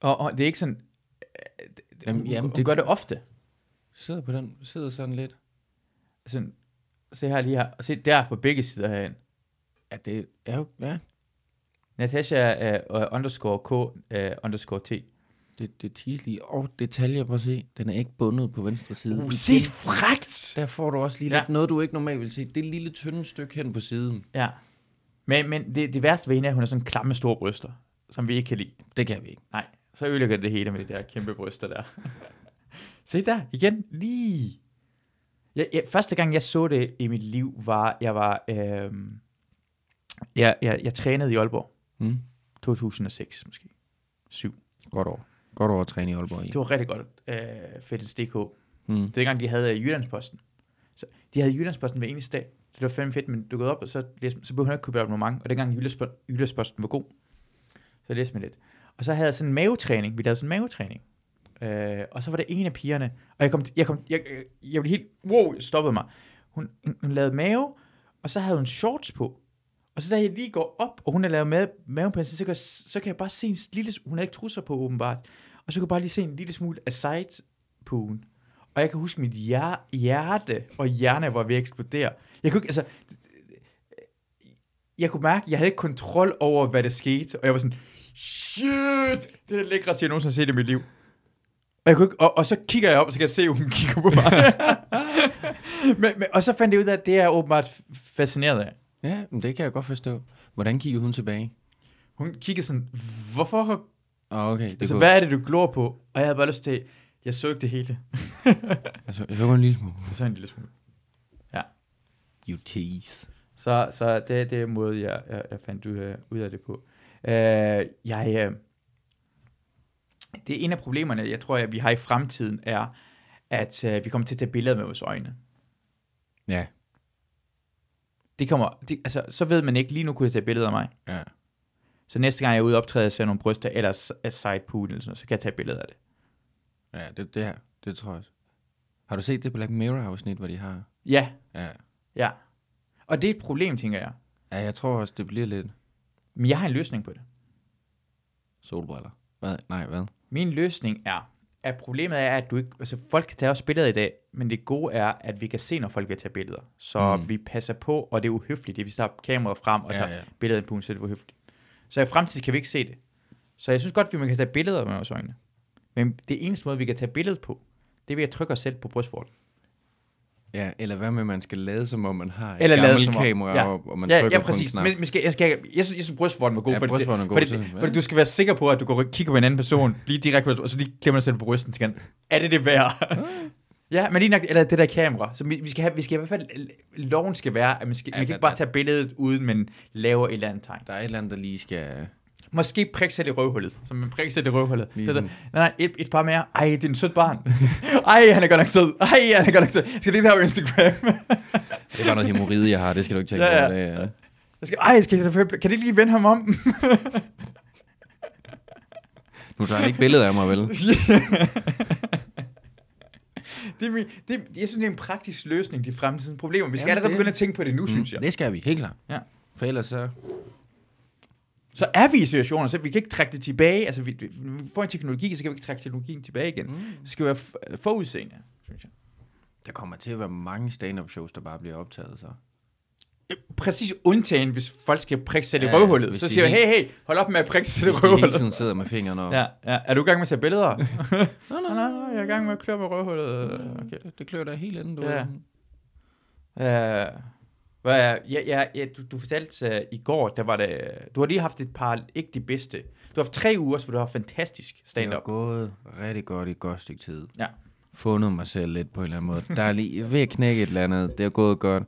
Og, og det er ikke sådan... øh, Jamen, hun, jamen, hun det- gør det ofte. Sidder på den, sidder sådan lidt. Sådan, se her lige her. Se der på begge sider herinde. Ja, det er jo, ja, Natasha uh, underscore k uh, underscore t. det, det tease lige. Og detaljer, prøv at se, den er ikke bundet på venstre side. Uh, se frækt! Der får du også lige Ja. lidt noget, du ikke normalt vil se. Det lille tynde stykke hen på siden. Ja. Men, men det, det værste ved hende er, at hun har sådan klamme store bryster, som vi ikke kan lide. Det kan vi ikke. Nej, så ødelægger det hele med de der kæmpe bryster der. Se der, igen, lige. Jeg, jeg, første gang, jeg så det i mit liv, var, jeg var, øhm, jeg, jeg, jeg trænede i Aalborg, Mm. 2006 måske, 7. Godt over. Godt over at træne i Aalborg i. Det var rigtig godt, øh, Fitness.dk. Mm. Det er dengang, de havde øh, Jyllandsposten. Så de havde Jyllandsposten hver eneste dag. Det var fandme fedt, men du går op, og så, læste, så behøvede hun ikke købe abonnement. Og dengang Jyllandspo- Jyllandsposten var god, så læste mig lidt. Og så havde jeg sådan en mavetræning. Vi lavede sådan en mavetræning. Øh, og så var det en af pigerne, og jeg kom, jeg kom, jeg, jeg, jeg blev helt, wow, stoppede mig. Hun, hun, hun lavede mave, og så havde hun shorts på. Og så da jeg lige går op, og hun har lavet mave, mavepensel, så, kan, så kan jeg bare se en lille, hun har ikke trusser på åbenbart. Og så kan jeg bare lige se en lille smule af side pooen. Og jeg kan huske, mit hjer- hjerte og hjerne var ved at eksplodere. Jeg kunne ikke, altså, jeg kunne mærke, at jeg havde ikke kontrol over, hvad der skete. Og jeg var sådan, shit, det er det lækreste, jeg nogensinde har set i mit liv. Og, jeg kunne ikke, og, og så kigger jeg op, og så kan jeg se, at hun kigger på mig. men, men, og så fandt jeg ud af, at det er jeg åbenbart fascineret af. Ja, men det kan jeg godt forstå. Hvordan kigger hun tilbage? Hun kiggede sådan, hvorfor? Oh, okay. Det Altså, kunne, hvad er det, du glor på? Og jeg havde bare lyst til, jeg så ikke det hele. altså, jeg så kun en lille smule. Så en lille smule. You tease. Så, så det, det er måde, jeg, jeg, jeg fandt ud af, ud af det på. Uh, jeg, uh, det er en af problemerne, jeg tror, at vi har i fremtiden, er, at uh, vi kommer til at tage billeder med vores øjne. Ja, Det kommer, det, altså, så ved man ikke, lige nu kunne jeg tage billeder af mig. ja. Så næste gang jeg er ude og optræde og ser nogle bryster, eller af side eller sådan, så kan jeg tage billeder af det. Ja, det, det her, det tror jeg også. Har du set det Black Mirror-afsnit, hvor de har... Ja, Ja. ja. Og det er et problem, tænker jeg. Ja, jeg tror også, det bliver lidt Men jeg har en løsning på det. solbriller. Hvad? Nej, hvad? Min løsning er, at problemet er, at du ikke, altså folk kan tage også billeder i dag, men det gode er, at vi kan se, når folk vil tage billeder. Så Mm. vi passer på, og det er uhøfligt, det vi tager kameraet frem og Ja, tager ja. billedet på, så er det uhøfligt. Så i fremtiden kan vi ikke se det. Så jeg synes godt, at vi kan tage billeder med vores øjne. Men det eneste måde, vi kan tage billedet på, det er ved at trykke os selv på brystvorten. Ja, eller hvad med, man skal lade som om, man har et Eller gammelt kamera, ja. og, og man ja, trykker ja, på en præcis. knap. Men, men skal, jeg, skal, jeg, synes, jeg synes, brystvorten var god, Ja, fordi, brystvorten er god fordi, det, fordi du skal være sikker på, at du går og kigger på en anden person, lige direkte, og så lige klemmer dig selv på brysten, til er det det værd? ja, men lige nok, eller det der kamera. Så vi, vi, skal have, vi skal i hvert fald, loven skal være, at man, skal, Ja, man kan der- ikke bare der- tage billedet uden, men laver et eller andet tegn. Der er et eller andet, der lige skal... Måske prikke sig i røvhullet, som man prikker sig i røvhullet. Lige Det der- nej, nej, et, et par mere. Ej, det er en sødt barn. Ej, han er godt nok sød. Ej, han er godt nok sød. Skal det have på Instagram? Det er bare noget hemorrhide, jeg har. Det skal du ikke tænke Ja, ja. på. Det, er- Jeg skal, ej, skal jeg, kan det ikke lige vende ham om? Nu tager han ikke billeder af mig, vel? det, er, min- det, jeg synes, det er en praktisk løsning til fremtidens problemer. Vi skal Jamen, allerede det- begynde at tænke på det nu, mm. synes jeg. Det skal vi, helt klart. Ja. For ellers så... Så er vi i situationer, så vi kan ikke trække det tilbage. Altså, vi, vi får en teknologi, så kan vi ikke trække teknologien tilbage igen. Mm. Det skal være forudseende, synes jeg. Der kommer til at være mange stand-up shows, der bare bliver optaget, så. Præcis undtagen, hvis folk skal prikke sig i Ja, ja, røvhullet. hvis Så siger jeg, hey, hey, hold op med at prikke sig i Hvis de hele røvhullet. tiden sidder med fingrene og... Ja, ja. Er du i gang med at tage billeder? Nej, nej, nej, jeg er i gang med at kløre med røvhullet. Okay. Det, det klør da helt andet, du. Ja. Uh, ja, ja, ja, du, du fortalte uh, i går, der var det, du har lige haft et par, ikke de bedste. Du har haft tre uger, hvor du har fantastisk Det har stand-up. gået rigtig godt i godt stykke tid. Ja. Fundet mig selv lidt på en eller anden måde. Der er lige ved at knække et eller andet. Det er gået godt.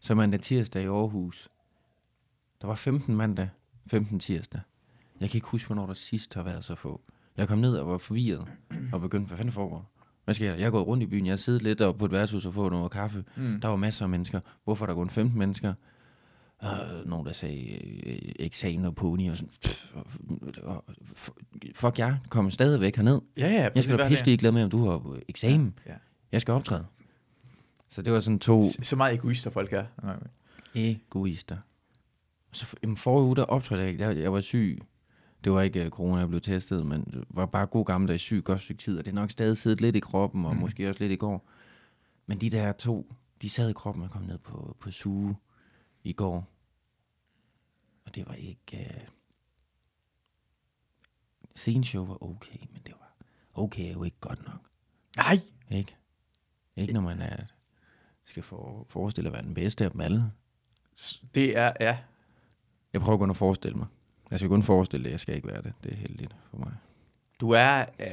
Så mandag tirsdag i Aarhus. Der var 15 mandag, 15 tirsdag. Jeg kan ikke huske, hvornår der sidst har været så få. Jeg kom ned og var forvirret og begyndte, hvad fanden foregår? Hvad sker der? Jeg er gået rundt i byen. Jeg har siddet lidt oppe på et værtshus og fået noget kaffe. Mm. Der var masser af mennesker. Hvorfor er der kun 15 mennesker? Uh, nogen, der sagde øh, eksamen og pony og sådan. Pff, og- og- og- fuck jeg, kommer stadigvæk herned. Ja, ja. Jeg skal da pisse glad med, om du har øh, eksamen. Ja. Jeg skal optræde. Så det var sådan to Så- Så meget egoister folk er. Nej, egoister. Så for, jamen, forrige uge, der optrådte jeg ikke. Jeg, jeg var syg. Det var ikke uh, corona, jeg blev testet, men det var bare god gammeldags syg, godt stykke tid. Og det er nok stadig siddet lidt i kroppen, og Mm. måske også lidt i går. Men de der to, de sad i kroppen og kom ned på, på suge i går. Og det var ikke... Uh... Sceneshow var okay, men det var... Okay er jo ikke godt nok. Nej. Ikke? Ikke når man er, skal for, forestille at være den bedste af dem alle. Det er, ja. Jeg prøver kun at forestille mig. Jeg skal kun forestille det, jeg skal ikke være det. Det er heldigt for mig. Du er, øh,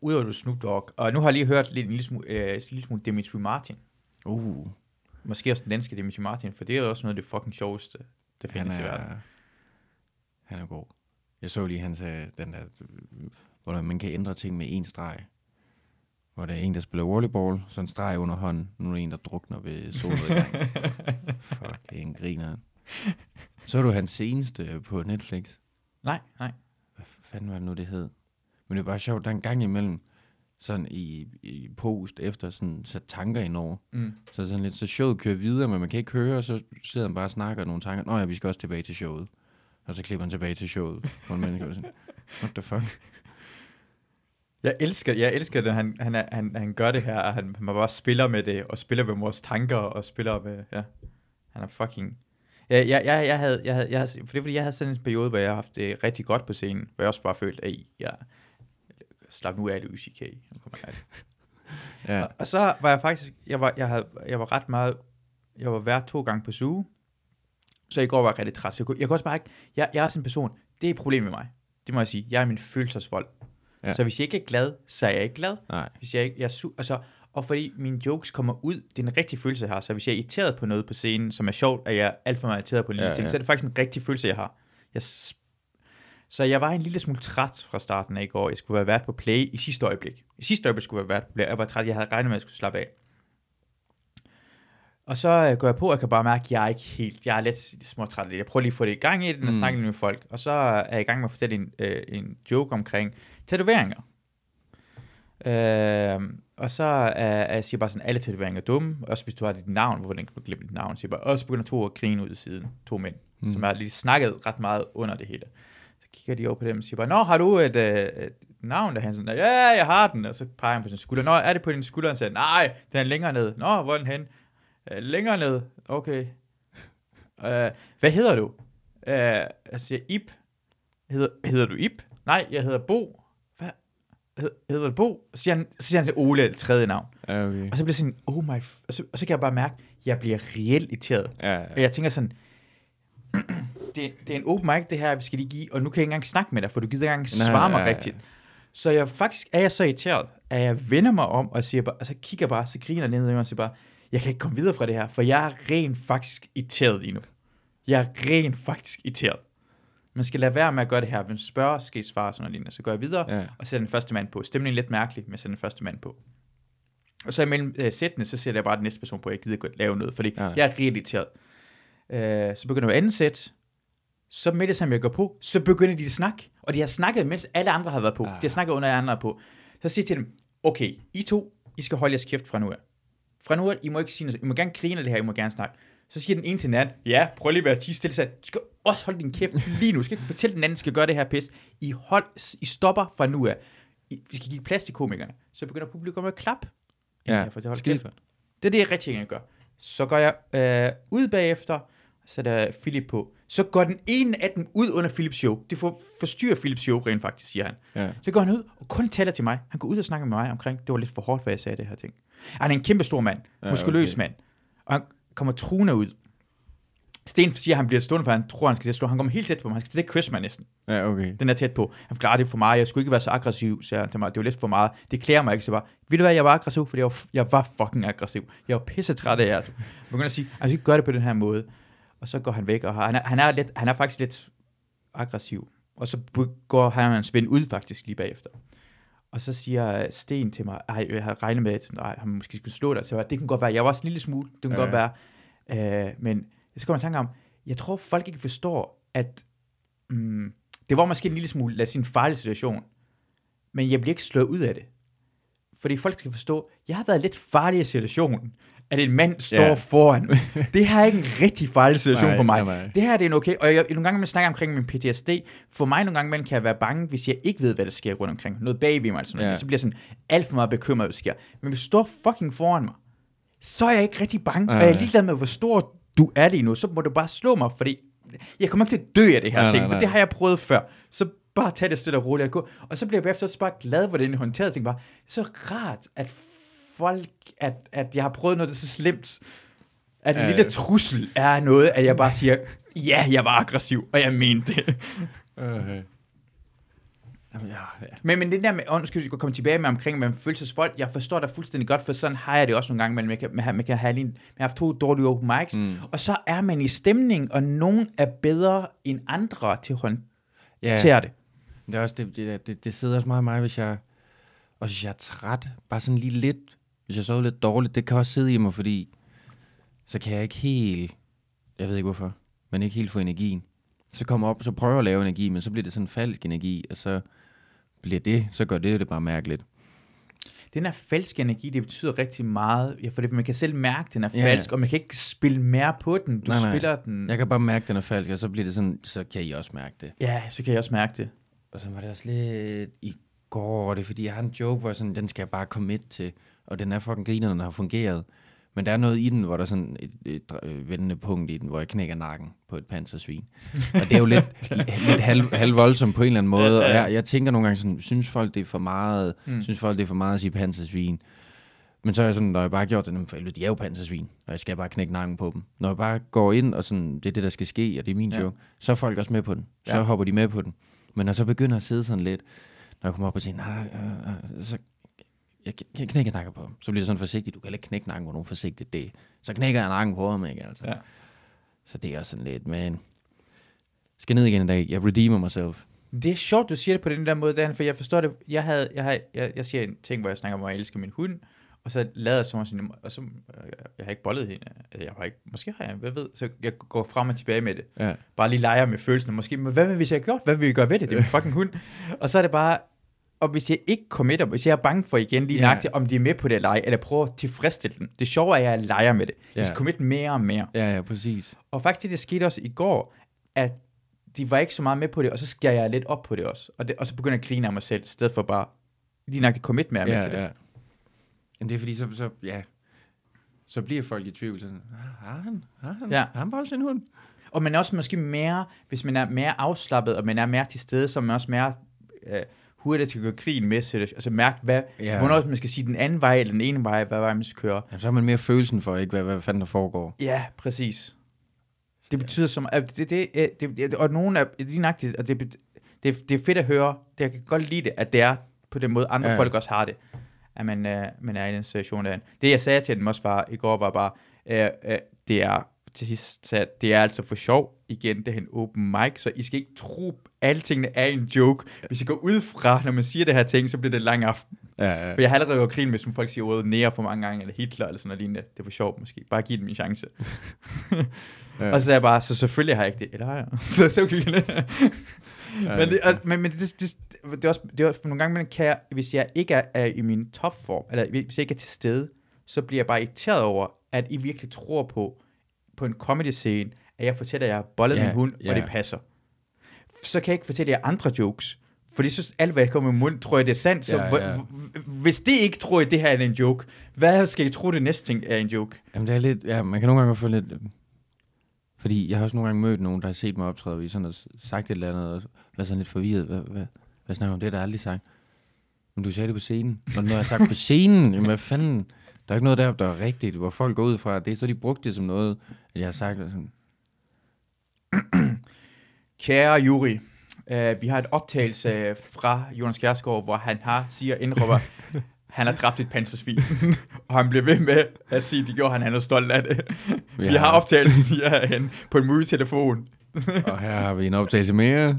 udover du er Snoop Dogg, og nu har jeg lige hørt lidt, en lille smule, øh, en lille smule Dimitri Martin. Uh, Måske også den danske Dimitri Martin, for det er jo også noget af det fucking sjoveste, der han findes i verden. er, han er god. Jeg så lige, han sagde, den der, hvor man kan ændre ting med en streg. Hvor der er en, der spiller volleyball, så en streg under hånden. Nu er der en, der drukner ved solnedgang. Fuck, det er en griner. Så du hans seneste på Netflix? Nej, nej. hvad fanden var det nu, det hed? Men det er bare sjovt, der er en gang imellem, sådan i, i post efter sådan sat tanker ind over. Mm. Så sådan lidt, så showet kører videre, men man kan ikke høre, og så sidder han bare og snakker nogle tanker. Nå ja, vi skal også tilbage til showet. Og så klipper han tilbage til showet. For en menneske, og sådan, what the fuck? Jeg elsker, jeg elsker det, han, han, han, han gør det her, og han, han bare spiller med det, og spiller med vores tanker, og spiller med, ja, han er fucking... Ja, jeg, jeg, jeg, havde, jeg, havde, jeg havde, for det er fordi, jeg havde sådan en periode, hvor jeg har haft det rigtig godt på scenen, hvor jeg også bare følte, at jeg slap nu af det UCK. Nu kommer jeg. Ja, Og, og så var jeg faktisk, jeg var, jeg, havde, jeg var ret meget, jeg var vært to gange på suge, så i går var jeg rigtig træt. Så jeg, kunne, jeg kunne også bare ikke, jeg, jeg er sådan en person, det er et problem med mig. Det må jeg sige. Jeg er min følelsesvold. Ja. Så hvis jeg ikke er glad, så er jeg ikke glad. nej. Hvis jeg, ikke- jeg er su- altså, og fordi mine jokes kommer ud, det er en rigtig følelse, jeg har. Så hvis jeg er irriteret på noget på scenen, som er sjovt, at jeg er alt for meget irriteret på en lille Ja, ting, ja. så er det faktisk en rigtig følelse, jeg har. Jeg så jeg var en lille smule træt fra starten af i går. Jeg skulle være vært på play i sidste øjeblik. I sidste øjeblik skulle jeg være vært på play. Jeg var træt. Jeg havde regnet med, at jeg skulle slappe af. Og så øh, går jeg på, og jeg kan bare mærke, at jeg er ikke helt, jeg er lidt småtræt. lidt. Jeg prøver lige at få det i gang i den, og Mm. snakke lidt med folk. Og så er jeg i gang med at fortælle en, øh, en joke omkring tatoveringer. Øh, og så er jeg siger bare sådan, alle tatoveringer er dumme. Også hvis du har dit navn, hvorfor den kan glemme dit navn. Så jeg bare, og så begynder to at grine ud i siden. To mænd, mm. som har lige snakket ret meget under det hele. Så kigger de over på dem og siger bare, Nå, har du et, øh, et navn? Og han sådan, ja, jeg har den. Og så peger han på sin skulder. Nå, er det på din skulder? Han siger, nej, den er længere ned. Nå, hvor er den hen? Uh, længere ned. Okay. Uh, hvad hedder du? Uh, jeg siger, Ip. Hedder, hedder du Ip? Nej, jeg hedder Bo. Hedder du Bo? Så siger han, så siger han Ole, det tredje navn. Ja, okay. Og så bliver jeg sådan, oh my... Og, så, og så kan jeg bare mærke, at jeg bliver reelt irriteret. Ja, Og jeg tænker sådan, det, det er en open mic, det her, vi skal lige give, og nu kan jeg ikke engang snakke med dig, for du gider ikke engang Nej, svare mig ja, ja. rigtigt. Så jeg faktisk er jeg så irriteret, at jeg vender mig om og siger bare, og så kigger jeg bare, så griner ned og siger bare, jeg kan ikke komme videre fra det her, for jeg er rent faktisk irriteret lige nu. Jeg er rent faktisk irriteret. Man skal lade være med at gøre det her. Hvis man spørger, skal I svare sådan noget lignende. Så går jeg videre Ja. og sætter den første mand på. Stemningen er lidt mærkelig, men jeg sætter den første mand på. Og så imellem øh, sættene, så sætter jeg bare den næste person på. Jeg gider godt lave noget, fordi Ja. jeg er rigtig irriteret. Øh, så begynder vi anden sæt. Så med det samme, jeg går på, så begynder de at snakke. Og de har snakket, mens alle andre har været på. Ah. De har snakket under andre på. Så siger jeg til dem, okay, I to, I skal holde jeres kæft fra nu af. Fra nu af, I må ikke sige noget. I må gerne grine af det her, I må gerne snakke. Så siger den ene til den anden, ja, prøv lige at være tige stille. Så du skal også holde din kæft lige nu. Du skal ikke fortælle den anden, skal gøre det her pis. I, hold, I stopper fra nu af. I, vi skal give plads til komikerne. Så begynder publikum at klappe. Ja, for det holder kæft. Det er det, jeg rigtig gerne gør. Så går jeg øh, ud bagefter, så der er Philip på. Så går den ene af dem ud under Philips show. Det får forstyrrer Philips show rent faktisk, siger han. Ja. Så går han ud og kun taler til mig. Han går ud og snakker med mig omkring, det var lidt for hårdt, hvad jeg sagde det her ting. Han er en kæmpe stor mand, Ja, muskuløs okay. mand. Og han kommer truende ud. Sten siger, at han bliver stående, for han tror, han skal til at slå. Han kommer helt tæt på mig. Han skal til at kysse mig næsten. Ja, okay. Den er tæt på. Han forklarer, det er for meget. Jeg skulle ikke være så aggressiv, siger han til mig. Det var lidt for meget. Det klæder mig ikke. Så bare, ved du hvad, jeg var aggressiv, fordi jeg var, jeg var fucking aggressiv. Jeg var pisse træt af jer. Jeg begynder at sige, at jeg skal ikke gøre det på den her måde. Og så går han væk, og han er, han er, lidt, han er faktisk lidt aggressiv. Og så går han og hans ven ud faktisk lige bagefter. Og så siger Sten til mig, ej, jeg har regnet med, at sådan, ej, han måske skulle slå dig. Så jeg det kan godt være, jeg var også en lille smule, det kan Ja, godt være. Øh, men så kommer jeg i tanke om, jeg tror folk ikke forstår, at mm, det var måske en lille smule, lad os sige, en farlig situation, men jeg bliver ikke slået ud af det. Fordi folk skal forstå, jeg har været lidt farlig i situationen, at en mand står yeah. foran. Det her er ikke en rigtig farlig situation Nej, for mig. nej, nej. Det her det er en okay, og jeg, nogle gange, man snakker omkring min PTSD, for mig nogle gange, man kan jeg være bange, hvis jeg ikke ved, hvad der sker rundt omkring. Noget bag ved mig, noget. Ja. Så bliver jeg sådan alt for meget bekymret, hvad der sker. Men hvis du står fucking foran mig, så er jeg ikke rigtig bange, Nej, og jeg er ligeglad med, hvor stor du er lige nu. Så må du bare slå mig, fordi jeg kommer ikke til at dø af det her Nej, ting, for det har jeg prøvet før. Så bare tag det stille og roligt og gå. Og så bliver jeg bagefter også bare glad, hvordan jeg håndterede det. Jeg bare, så rart, at folk, at, at jeg har prøvet noget, der er så slemt, at en Ja. lille trussel er noget, at jeg bare siger, ja, jeg var aggressiv, og jeg mente det. Okay. Jamen, ja, ja. Men, men det der med, skal vi komme tilbage med omkring med følelsesfolk, jeg forstår dig fuldstændig godt, for sådan har jeg det også nogle gange, men man kan, man, man kan have lige, man har haft to dårlige open mics, mm. og så er man i stemning, og nogen er bedre end andre til at håndtere ja. det. Det, er også, det, det, det, det sidder også meget i mig, hvis jeg, og hvis jeg er træt, bare sådan lige lidt, hvis jeg sover lidt dårligt, det kan også sidde i mig, fordi så kan jeg ikke helt, jeg ved ikke hvorfor, men ikke helt få energien. Så kommer op, så prøver jeg at lave energi, men så bliver det sådan en falsk energi, og så bliver det, så gør det det bare mærkeligt. Den her falske energi, det betyder rigtig meget, ja, for det, man kan selv mærke, den er Ja. falsk, og man kan ikke spille mere på den. Du Nej, nej. spiller den. Jeg kan bare mærke, den er falsk, og så bliver det sådan, så kan I også mærke det. Ja, så kan jeg også mærke det. Og så var det også lidt i går, og det er fordi, jeg har en joke, hvor sådan, den skal jeg bare commit til, og den er fucking griner, den har fungeret. Men der er noget i den, hvor der er sådan et, et, et vendende punkt i den, hvor jeg knækker nakken på et pansersvin. Og det er jo lidt, lidt halv, halv voldsomt på en eller anden måde, og jeg, jeg tænker nogle gange sådan, synes folk det er for meget, mm. synes folk det er for meget at sige pansersvin. Men så er jeg sådan, når jeg bare har gjort det, "Jamen, for helvede, de er jo pansersvin, og jeg skal bare knække nakken på dem. Når jeg bare går ind, og sådan, det er det, der skal ske, og det er min Ja. joke, så er folk også med på den. Så Ja. hopper de med på den. Men når jeg så begynder at sidde sådan lidt, når jeg kommer op og siger, nej, øh, øh, så jeg, knækker nakken på ham. Så bliver det sådan forsigtigt, du kan ikke knække nakken på nogen forsigtigt. Det. Så knækker jeg nakken på ham, ikke altså. Ja. Så det er også sådan lidt, men skal ned igen i dag. Jeg redeemer myself. Det er sjovt, du siger det på den der måde, Dan, for jeg forstår det. Jeg, havde, jeg, havde, jeg, jeg siger en ting, hvor jeg snakker om, at jeg elsker min hund, og så lader jeg som om, sådan, og så, øh, jeg har ikke bollet hende. Øh, Jeg har ikke, måske har jeg, hvad ved, så jeg går frem og tilbage med det. Ja. Bare lige leger med følelsen, måske, men hvad hvis jeg har gjort? Hvad vil jeg gøre ved det? Det er min fucking hund. Og så er det bare, og hvis jeg ikke committer, hvis jeg er bange for igen lige Ja. nøjagtigt, om de er med på det eller ej, eller prøver at tilfredsstille den. Det sjove er, at jeg leger med det. Jeg skal commit mere og mere. Ja, ja, præcis. Og faktisk det, der skete også i går, at de var ikke så meget med på det, og så skærer jeg lidt op på det også. Og, det, og så begynder jeg at grine af mig selv, i stedet for bare lige komme lidt mere med Ja, til det. ja. Jamen det er fordi, så, så, ja, så bliver folk i tvivl. Sådan, "Ah, har han, har han, Ja. har han boldt sin hund? Og man er også måske mere, hvis man er mere afslappet, og man er mere til stede, så er man også mere øh, hurtigt til at gøre grin med sig. Altså mærke, hvad, ja. Ja. hvornår man skal sige den anden vej, eller den ene vej, hvad vej man skal køre. Jamen, så har man mere følelsen for, ikke hvad, hvad fanden der foregår. Ja, præcis. Det betyder som, at det, det, det, det, og nogen er lige nøjagtigt, og det, det, det er fedt at høre, det, jeg kan godt lide det, at det er på den måde, andre ja. Ja. folk også har det, at man, øh, man er i den situation der. Det jeg sagde til dem også var, i går var bare, øh, øh, det er, til sidst sagde, det er altså for sjov, igen, det er en open mic, så I skal ikke tro, alle tingene er en joke. Hvis I går ud fra, når man siger det her ting, så bliver det en lang aften. Ja, ja. For jeg har allerede gjort grin med, som folk siger ordet nære for mange gange, eller Hitler, eller sådan noget lignende. Det var sjovt måske. Bare giv dem en chance. ja. Og så sagde jeg bare, så selvfølgelig har jeg ikke det. Eller har jeg? så, så okay. men, det, og, men, men det, det, det, det, er også, det er også, nogle gange, man kan jeg, hvis jeg ikke er, er i min topform, eller hvis jeg ikke er til stede, så bliver jeg bare irriteret over, at I virkelig tror på, på en comedy-scene, at jeg fortæller at jeg har bollet Ja, min hund, og ja. det passer. Så kan jeg ikke fortælle jer andre jokes. Fordi så alt, hvad jeg kommer i munden, tror jeg, det er sandt. Så Ja, ja, hvis det ikke tror, at det her er en joke, hvad skal I tro, det næste ting er en joke? Jamen det er lidt, ja, man kan nogle gange få lidt, fordi jeg har også nogle gange mødt nogen, der har set mig optræde, og vi sådan har sagt et eller andet, og været sådan lidt forvirret, hvad, hvad, hvad snakker om, det har jeg aldrig sagt. Men du sagde det på scenen. Og når jeg har sagt på scenen, jamen hvad fanden, der er ikke noget deroppe, der er rigtigt, hvor folk går ud fra det, så de brugt det som noget, at jeg har sagt, sådan, Kære Juri, øh, vi har et optagelse fra Jonas Kjærsgaard, hvor han har, siger, indrømmer, han har dræbt et pansersvin. og han bliver ved med at sige, det gjorde han, han er stolt af det. Vi Ja. har optagelsen herhen på en mobiltelefon. og her har vi en optagelse mere,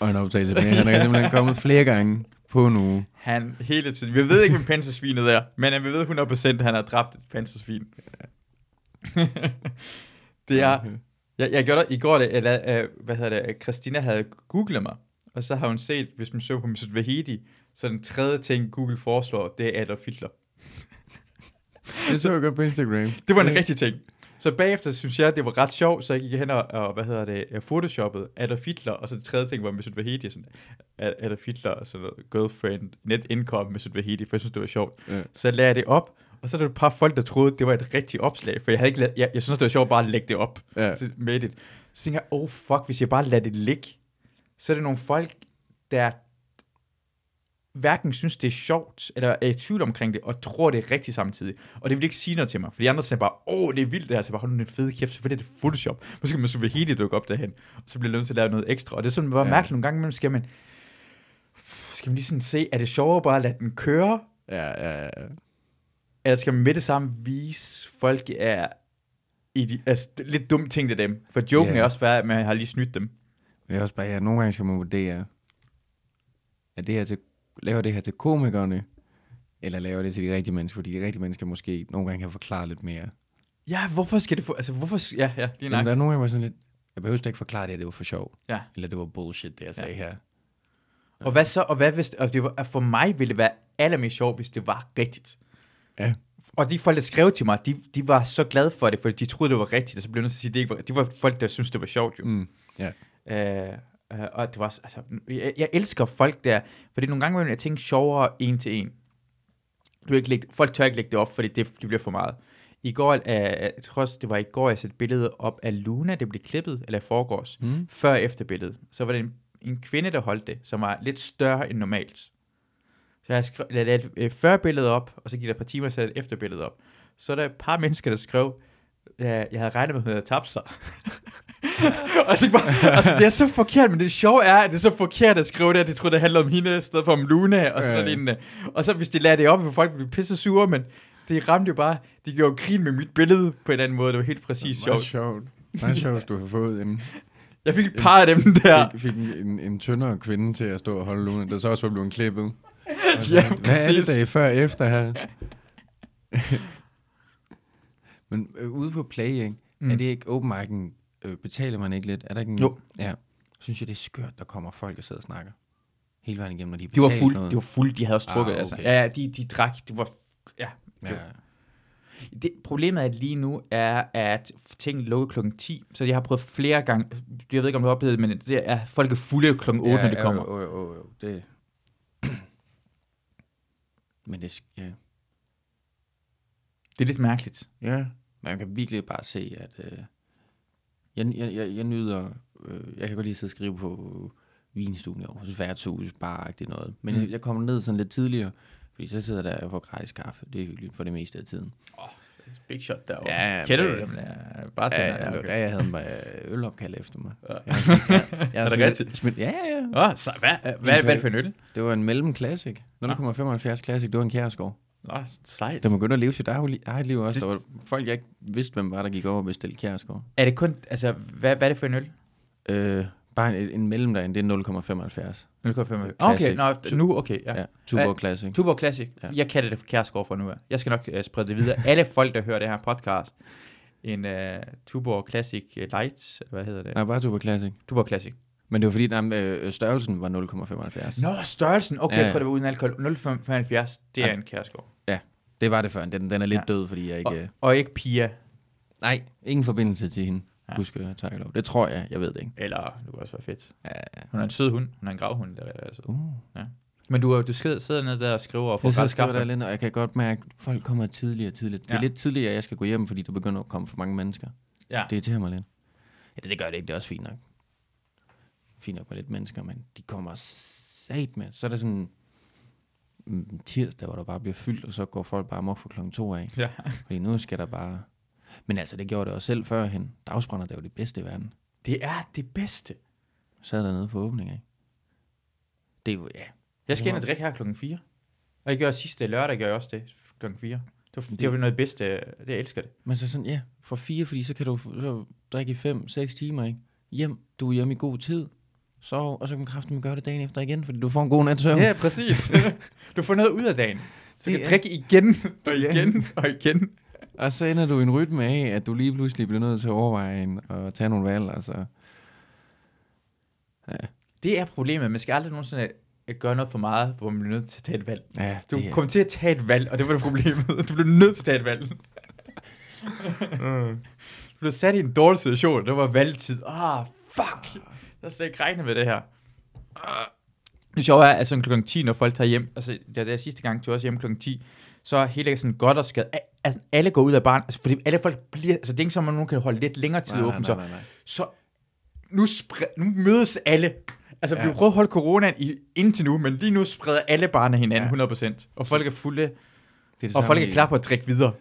og en optagelse mere. Han er simpelthen kommet flere gange på en uge. Han hele tiden, vi ved ikke, hvem pansersvinet er, men vi ved 100% at han har dræbt et pansersvin. det er, jeg, jeg gjorde det i går, det, eller, øh, hvad hedder det, Christina havde googlet mig, og så har hun set, hvis man søger på Mesut Vahedi, så den tredje ting, Google foreslår, det er Adolf Hitler. Det så jeg godt på Instagram. Det var en rigtig ting. Så bagefter synes jeg, det var ret sjovt, så jeg gik hen og, og hvad hedder det, øh, photoshoppede Adolf Hitler, og så det tredje ting var Mesut Vahedi, sådan, Ad- Adolf Hitler, og sådan noget, girlfriend, net income Mesut Vahedi, for jeg synes, det var sjovt. Ja. Så lagde jeg det op, og så er der et par folk, der troede, det var et rigtigt opslag, for jeg havde ikke lavet, jeg, jeg synes, det var sjovt bare at lægge det op. Ja. Så, med det. Så tænker jeg, oh fuck, hvis jeg bare lader det ligge, så er det nogle folk, der hverken synes, det er sjovt, eller er i tvivl omkring det, og tror, det er rigtigt samtidig. Og det vil ikke sige noget til mig, for de andre siger bare, åh, det er vildt det her, så bare, hold nu en fed kæft, selvfølgelig er det Photoshop. Måske man så vil hele dukke op derhen, og så bliver nødt til at lave noget ekstra. Og det er sådan bare Ja. mærkeligt nogle gange, imellem skal man, skal man lige sådan se, er det sjovere bare at lade den køre, Ja, ja, ja. eller skal man med det samme vise, folk er i de, altså, det er lidt dumme ting til dem. For joken Ja. er også værd, at man har lige snydt dem. Det er også bare, ja, nogle gange skal man vurdere, er det her til, laver det her til komikerne, eller laver det til de rigtige mennesker, fordi de rigtige mennesker måske nogle gange kan forklare lidt mere. Ja, hvorfor skal det få, altså hvorfor, ja, ja, det er Jamen, der er nogle gange, hvor jeg sådan lidt, jeg behøver ikke forklare det, at det var for sjov, Ja. eller det var bullshit, det jeg sagde her. Og hvad så, og hvad hvis, og det var, for mig ville det være allermest sjovt, hvis det var rigtigt. Ja. Og de folk, der skrev til mig, de, de var så glade for det, fordi de troede, det var rigtigt, og så blev jeg nødt til at sige, det ikke var, de var folk, der syntes, det var sjovt jo. Mm. Ja. Øh, øh, og det var, også- altså, jeg, jeg elsker folk der, fordi nogle gange vil jeg tænke sjovere en til en. Du ikke lægge, folk tør ikke lægge det op, fordi det, det bliver for meget. I går, øh, jeg tror også, det var i går, jeg satte billedet op af Luna, det blev klippet, eller i forgårs, Mm. før efter billedet. Så var det en, en kvinde, der holdt det, som var lidt større end normalt. Så jeg skrev, lagde et øh, før billede op, og så gik der et par timer, så efter billedet op. Så er der et par mennesker, der skrev, øh, jeg havde regnet med, at hun havde tabt sig. og så bare, altså, det er så forkert, men det sjove er, at det er så forkert at skrive det, at de troede, det handlede om hende, i stedet for om Luna, og sådan Ja. noget. Og så hvis de lader det op, vil folk blive pisse sure, men det ramte jo bare, de gjorde grin med mit billede på en anden måde, det var helt præcis Meget sjovt. sjovt. Meget sjovt, hvis du har fået en, Jeg fik et par af dem der. fik, fik en, en, en tyndere kvinde til at stå og holde Luna, der så også var blevet klippet. Og så, Ja, Hvad er det, præcis. der er før og efter her? Men øh, ude på Play, ikke? Mm. er det ikke open mic'en, øh, betaler man ikke lidt? Er der ikke en, Jo. Ja. Synes jeg, det er skørt, der kommer folk og sidder og snakker. Hele vejen igennem, når de De var fuld, noget. de var fuld, de havde også Ah, drukket, okay. altså. Ja, ja, de, de drak, det var, ja. Ja. det Det, problemet er lige nu er, at ting lukker klokken 10, så jeg har prøvet flere gange, jeg ved ikke, om du har oplevet det, men det er, folk er fulde klokken 8, ja, når det kommer. Jo, jo, jo, jo. Det... Men det, ja. Det er lidt mærkeligt. ja. Man kan virkelig bare se, at øh, jeg, jeg, jeg, jeg nyder, øh, jeg kan godt lige sidde og skrive på vinstuen i Aarhus, værtshus, bare ikke noget. Men Mm. jeg, jeg kommer ned sådan lidt tidligere, fordi så sidder der og får gratis kaffe. Det er hyggeligt for det meste af tiden. Big shot derovre. Ja, Kender du dem? Ja, bare til, Ja, ja, okay. ja, jeg havde en øh, ølopkald efter mig. Ja. Jeg, jeg, jeg Er det rigtigt? Smidt, ja, ja. Åh, så hvad, hvad, hvad, hvad er det for en øl? Det var en mellem classic. 0,75 classic. Det var en kæreskov. Nå, sejt. Der begyndte at leve sit eget eget liv også. Det- Der var folk, jeg ikke vidste, hvem var, der gik over og bestilte kæreskov. Er det kun, altså, hvad, hvad er det for en øl? Øh, bare en, en mellem derinde, det er 0,75. 0,5. Okay, nå, nu, okay, ja. Ja. Tuborg Classic. Tuborg Classic. Ja. Jeg kalder det for fra nu af. Jeg skal nok uh, sprede det videre. Alle folk, der hører det her podcast, en uh, Tuborg Classic uh, Light, hvad hedder det? Nej, bare Tuborg Classic. Tuborg Classic. Men det var fordi, nej, øh, størrelsen var 0,75. Nå, størrelsen. Okay, Ja, jeg tror, det var uden alkohol. 0,75, det er Ja. en Kærsgaard. Det var det før. Den, den er lidt Ja. død, fordi jeg ikke... Øh, Og ikke Pia, nej, ingen forbindelse til hende. Ja. Ja. Husk, jeg tager lov. Det tror jeg, jeg ved det ikke. eller det kunne også være fedt. Ja, ja. Hun er en sød hund. Hun er en gravhund. Der, er altså. Uh. Men du, er- du sidder, nede der og skriver og får Jeg og skriver der lidt, og jeg kan godt mærke, at folk kommer tidligere og tidligere. Det er Ja. lidt tidligere, jeg skal gå hjem, fordi der begynder at komme for mange mennesker. Ja. Det irriterer mig lidt. Ja, det, det gør det ikke. Det er også fint nok. Fint nok med lidt mennesker, men de kommer sat med. Så er der sådan tirsdag, hvor der bare bliver fyldt, og så går folk bare amok fra klokken to af. ja. Fordi nu skal der bare... Men altså, det gjorde det også selv førhen. Dagsbrænder, det er jo det bedste i verden. Det er det bedste. sad dernede for åbning af. Det er jo, ja. Jeg skal ind og drikke her klokken 4. Og jeg gjorde sidste lørdag, gjorde jeg også det klokken 4. Det var, det, Det- det var noget bedste. Det, jeg elsker det. Men så sådan, ja, for fire, fordi så kan du så drikke i fem, seks timer, ikke? Hjem, du er hjemme i god tid, sov, og så kan kraften gøre det dagen efter igen, fordi du får en god nat søvn. Ja, præcis. du får noget ud af dagen. Så du kan drikke igen, og Ja. igen, og igen. Og så ender du i en rytme af, at du lige pludselig bliver nødt til at overveje en, og tage nogle valg, altså. Det er problemet. Man skal aldrig nogensinde øh, gøre noget for meget, hvor man bliver nødt til at tage et valg. Ja, Du er- kommer til at tage et valg, og det var det problemet. Du blev nødt til at tage et valg. du blev sat i en dårlig situation. Det var valgtid. Ah, fuck. Jeg har slet ikke regnet med det her. Det sjove er, at sådan klokken 10, når folk tager hjem, altså da det er sidste gang, tog jeg også hjem klokken 10, så er hele sådan godt og skadet. Altså, alle går ud af barn, altså, fordi alle folk bliver, altså det er ikke som, at nogen kan holde lidt længere tid nej, åben, nej, så, nej, nej. så nu, spre- nu mødes alle. Altså, ja. vi prøver at holde coronaen i, indtil nu, men lige nu spreder alle barne hinanden Ja. 100%. Og folk er fulde, Det er det og folk er klar på at drikke videre.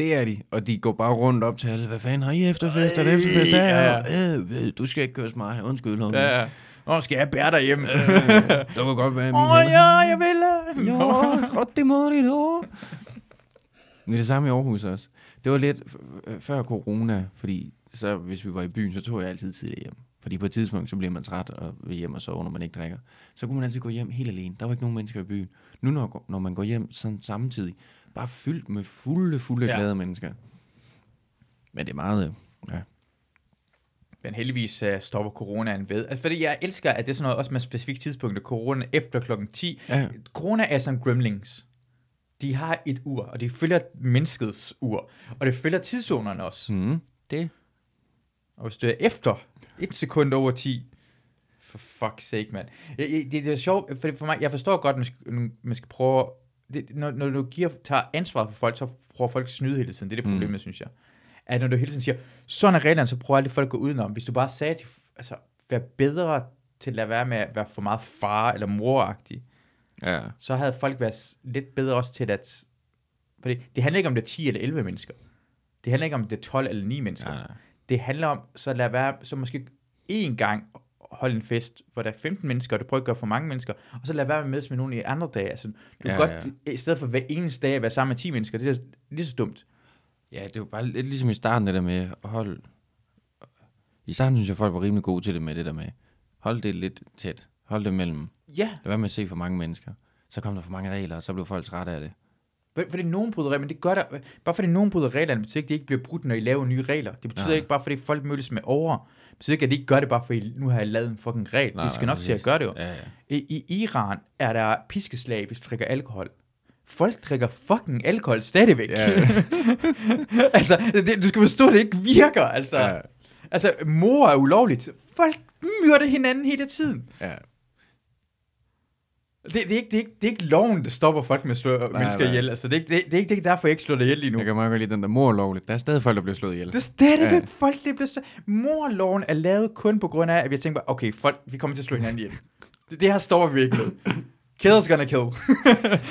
Det er de, og de går bare rundt op til alle. Hvad fanden har I efterfest? Er det efterfest? Ja, Ja, ja. Øh, du skal ikke køre mig. Undskyld. Unge. Ja, ja. Åh, skal jeg bære dig hjem? Øh, det kan godt være, Åh, min ja, jeg vil. Ja, rigtig meget nu. Men det er samme i Aarhus også. Det var lidt øh, før corona, fordi så hvis vi var i byen, så tog jeg altid tidligere hjem. Fordi på et tidspunkt, så bliver man træt og vil hjem og sove, når man ikke drikker. Så kunne man altid gå hjem helt alene. Der var ikke nogen mennesker i byen. Nu når, når man går hjem sådan samtidig, bare fyldt med fulde, fulde Ja. glade mennesker. Men det er meget, øh, ja. Men heldigvis uh, stopper coronaen ved. Altså, fordi jeg elsker, at det er sådan noget også med specifikt tidspunkt, at corona efter klokken 10. ja. Corona er som gremlings. De har et ur, og de følger menneskets ur. Og det følger tidszonerne også. Mm, det. Og hvis du er efter et sekund over 10, for fuck's sake, mand. Jeg- Det, det er sjovt, for, for mig, jeg forstår godt, at man skal, man skal prøve, det, når, når du giver, tager ansvar for folk, så prøver folk at snyde hele tiden. Det er det problemet, mm. synes jeg. At når du hele tiden siger, sådan er reglerne, så prøver alle folk at gå udenom. Hvis du bare sagde, at de, altså, vær bedre til at lade være med at være for meget far eller moragtig, Ja. så havde folk været lidt bedre også til at... Fordi det handler ikke om, det er 10 eller 11 mennesker. Det handler ikke om, det er 12 eller 9 mennesker. Ja, nej. Det handler om, så lad være, så måske én gang holde en fest, hvor der er 15 mennesker, og du prøver at gøre for mange mennesker, og så lad være med at mødes med nogen i andre dage. Altså, du ja, Ja, godt, ja. i stedet for hver eneste dag at være sammen med 10 mennesker, det er lige så dumt. Ja, det var bare lidt ligesom i starten, det der med at holde... I starten synes jeg, folk var rimelig gode til det med det der med, hold det lidt tæt, hold det mellem, Ja, lad være med at se for mange mennesker. Så kom der for mange regler, og så blev folk trætte af det. For- fordi nogen bryder regler, men det gør der, bare fordi nogen bryder reglerne, betyder ikke, at de ikke bliver brudt, når I laver nye regler. Det betyder Nej. ikke bare, fordi folk mødes med over. Det betyder ikke, at de ikke gør det, bare fordi nu har jeg lavet en fucking regel. Nej, de skal nok til at gøre det jo. Ja, ja. I, I Iran er der piskeslag, hvis du drikker alkohol. folk drikker fucking alkohol stadigvæk. Ja. altså, det, du skal forstå, at det ikke virker. Altså, ja. Ja. altså mor er ulovligt. Folk myrder hinanden hele tiden. Ja. Det, det, er ikke, det, er ikke, det er ikke loven, der stopper folk med at slå nej, mennesker nej. ihjel. Altså, det, er ikke, det, det, er ikke, det er derfor, jeg ikke slår dig ihjel lige nu. Jeg kan meget godt lide den der mor lovligt. Der er stadig folk, der bliver slået ihjel. Det er stadigvæk Ja. folk, det bliver så... Morloven er lavet kun på grund af, at vi har tænkt okay, folk, vi kommer til at slå hinanden ihjel. Det, det her stopper vi ikke med. Kill's gonna kill.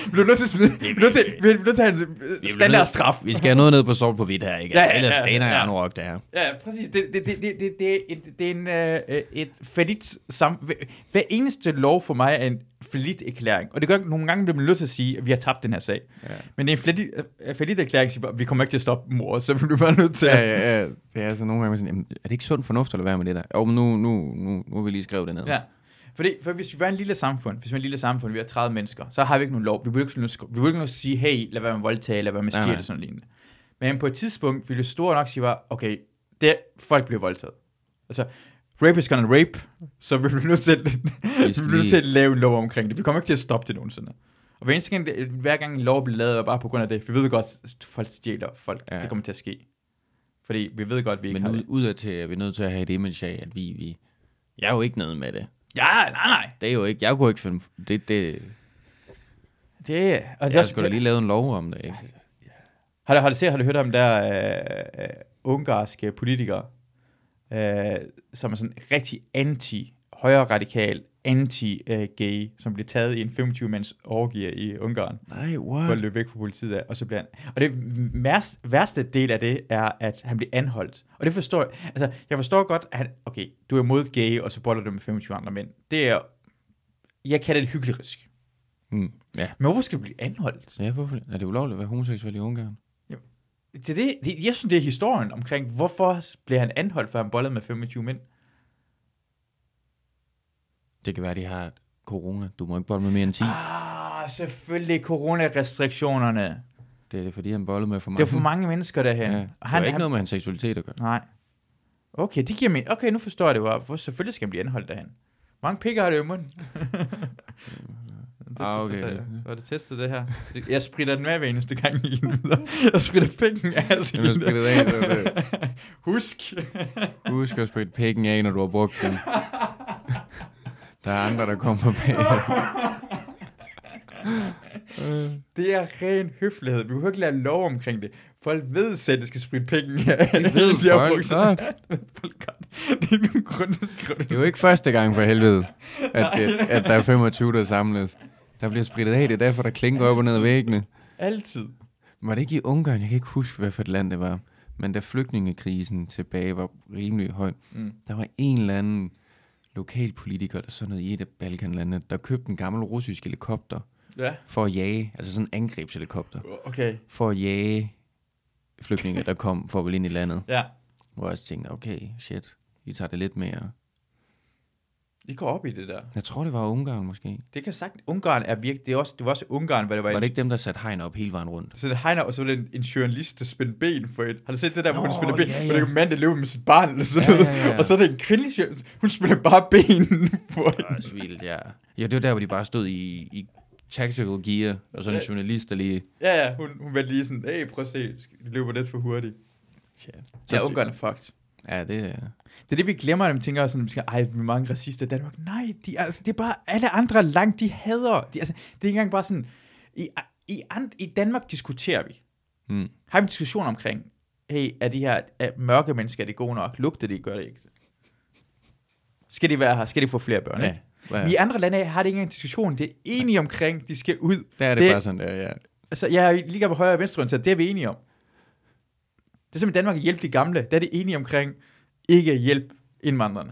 vi bliver nødt til at smide... Vi bliver nødt til, vi bliver nødt til at have en øh, standardstraf. Vi skal have noget ned på sort på hvidt her, ikke? Ja, Altså, ja, ellers ja, staner ja. jeg rock det her. Ja, præcis. Det, det, det, det, det, det, er, et, det er en, øh, et falit sam... Hver, eneste lov for mig er en falit erklæring. Og det gør nogle gange, bliver man nødt til at sige, at vi har tabt den her sag. Ja. Men det er en falit, øh, erklæring, siger bare, vi kommer ikke til at stoppe mor, så vi bliver bare nødt til Ja, at... ja, ja. Det er altså nogle gange sådan, jamen, er det ikke sund fornuft at lade være med det der? Jo, men nu, nu, nu, nu har vi lige skrevet det ned. Ja. Fordi, for hvis vi var en lille samfund, hvis vi er en lille samfund, vi har 30 mennesker, så har vi ikke nogen lov. Vi burde ikke, vi burde ikke sige, hey, lad være med voldtage, lad være med stjæle sådan lignende. Men på et tidspunkt ville store nok sige bare, okay, det, folk bliver voldtaget. Altså, rape is gonna rape, så vi bliver nødt til, at, vi bliver nødt til at lave en lov omkring det. Vi kommer ikke til at stoppe det nogensinde. Og hver eneste gang, det- hver gang en lov bliver lavet, er bare på grund af det. Vi ved godt, at folk stjæler folk. Ja. Det kommer til at ske. Fordi vi ved godt, at vi ikke Men har ud, det. udadtil er vi nødt til at have et image af, at vi, vi jeg er jo ikke noget med det. Ja, nej, nej. Det er jo ikke, jeg kunne ikke finde, det, det, Det, og det jeg også- skulle da lige lavet en lov om det, ikke? Har du, har du set, har du hørt om der øh, øh, ungarske politikere, øh, som er sådan rigtig anti, højre radikal, anti-gay, som bliver taget i en 25-mands orgie i Ungarn, Nej, for what? at løbe væk fra politiet af, og så bliver han, og det værste, værste del af det er, at han bliver anholdt. Og det forstår jeg, altså, jeg forstår godt, at han, okay, du er mod gay, og så boller du med 25 andre mænd. Det er, jeg kalder det hyklerisk. Mm, ja. Men hvorfor skal du blive anholdt? ja, hvorfor? Er det ulovligt at være homoseksuel i Ungarn? Det, er det, det, jeg synes, det er historien omkring, hvorfor blev han anholdt, for han bollede med 25 mænd. Det kan være, de har corona. Du må ikke bolle med mere end 10. Ah, selvfølgelig coronarestriktionerne. Det er det, fordi han bollede med for Det mange. er for mange mennesker derhen. Ja. Det han, har ikke han, noget med hans seksualitet at gøre. Nej. Okay, det giver mig... Okay, nu forstår jeg det. Hvor selvfølgelig skal han blive anholdt derhen. Mange pikker har det i munden? Det- Ah, okay. det- det- du testet det her? Det- Jeg spritter den med hver eneste gang i. Jeg spritter pikken af. Jamen, jeg sprittet af, det det. Husk. Husk at spritte pikken af, når du har brugt den. Der er andre, der kommer bag. Det er ren høflighed. Vi behøver ikke lave lov omkring det. Folk ved selv, at det skal spritte penge af. Det ved De folk godt. folk godt. Det er nogen grund skrive Det er jo ikke første gang for helvede, at, det, at der er 25, der samles. Der bliver spritet af, det er derfor, der klinker op og ned ad væggene. Altid. Var det ikke i Ungarn? Jeg kan ikke huske, hvad for et land det var. Men da flygtningekrisen tilbage var rimelig høj, Mm. der var en eller anden lokalpolitiker, der sådan noget i et af Balkanlandene, der købte en gammel russisk helikopter Ja, for at jage, altså sådan en angrebshelikopter, okay. for at jage flygtninge, der kom for at ind i landet. Ja. Hvor jeg så tænkte, okay, shit, I tager det lidt mere. I går op i det der. Jeg tror, det var Ungarn måske. Det kan sagt, Ungarn er virkelig, det, er også, det var også Ungarn, hvad det var. Var det ikke dem, der satte hegn op hele vejen rundt? Så det hegner, og så var det en, en journalist, der spændte ben for et. Har du set det der, hvor hun spænder ben? ja, Hvor ja. det er en mand, der løber med sit barn, eller sådan Ja, ja, ja. Og så er det en kvindelig journalist. Hun spænder bare ben for Det var også vildt, ja. Ja, det var der, hvor de bare stod i, i tactical gear, og så en Ja. journalist, der lige... Ja, ja, hun, hun var lige sådan, hey, prøv at se, de løber lidt for hurtigt. Shit. Ja, Ungarn er fucked. Ja, det er... Det er det, vi glemmer, når vi tænker sådan, vi skal, ej, vi er mange racister i Danmark. Nej, de, er- altså, det er bare alle andre langt, de hader. De, altså, det er ikke engang bare sådan, i, i, and, i Danmark diskuterer vi. Mm. Har vi en diskussion omkring, hey, er de her er mørke mennesker, er de gode nok? Lugter de, gør det ikke? Skal de være her? Skal de få flere børn? Ja. ikke? Vi i andre lande har det ikke engang en diskussion. Det er enige omkring, de skal ud. Der er det, det- det bare sådan der, ja. Altså, jeg er lige på højre og venstre, så det er vi enige om. Det er simpelthen Danmark at hjælpe de gamle. Der er det enige omkring, ikke at hjælpe indvandrerne.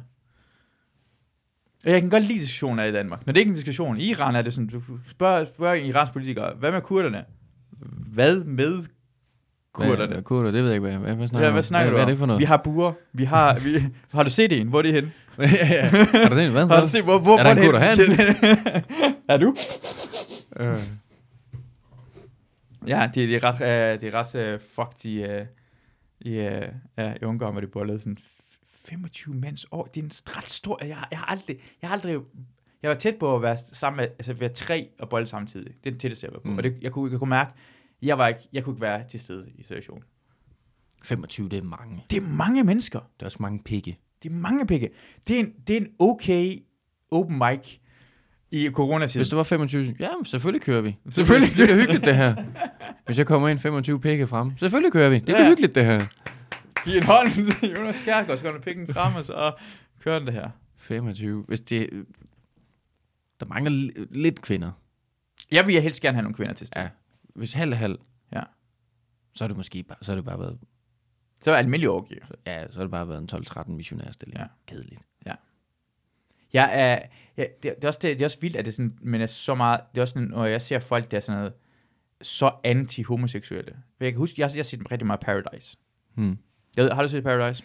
Og jeg kan godt lide diskussioner i Danmark. Når det ikke er en diskussion, i Iran er det sådan, du spørger, spørger en iransk politiker, hvad med kurderne? Hvad med kurderne? Hvad, kurder, det ved jeg ikke, hvad, hvad, hvad snakker Ja, du hvad om? snakker hvad, du Hvad er det for om? noget? Vi har buer. Vi har, vi, har du set en? Hvor er det henne? ja, ja. Har du set hvad? Har du set, hvor, hvor, Er der en kurder henne? er du? Øh. Ja, det, det er ret, uh, det er ret uh, fucked i, uh, i, uh, ja, i Ungarn, hvor det bollede sådan f- 25 mands år. Det er en ret stor... Jeg, jeg har aldrig... Jeg har aldrig Jeg var tæt på at være sammen med, altså være tre og bolle samtidig. Det er det tætteste, jeg var på. Mm. Og det, jeg, kunne, jeg kunne mærke, jeg, var ikke, jeg kunne ikke være til stede i situationen. 25, det er mange. Det er mange mennesker. Det er også mange pikke. Det er mange pikke. Det er en, det er en okay open mic i coronatiden. Hvis det var 25, ja, selvfølgelig kører vi. Selvfølgelig. Det bliver hyggeligt, det her. Hvis jeg kommer ind 25 pikke frem, selvfølgelig kører vi. Det bliver Ja. hyggeligt, det her. Giv en hånd til Jonas Kjærgaard, så går han pikken frem, og så kører den det her. 25. Hvis det... Der mangler li- lidt kvinder. Jeg vil helst gerne have nogle kvinder til stede. Ja. Hvis halv er halv, Ja. så er det måske bare, så er det bare været, Så er det almindelig overgive. ja, så er det bare været en 12-13 missionærstilling. Ja. Kedeligt. Jeg er, ja, det, det, er også, det, det er også vildt, at det er sådan, men er så meget, det er også sådan, når jeg ser folk, der er sådan noget, så anti-homoseksuelle. Jeg kan huske, jeg, jeg har set rigtig meget Paradise. Hmm. Jeg ved, har du set Paradise?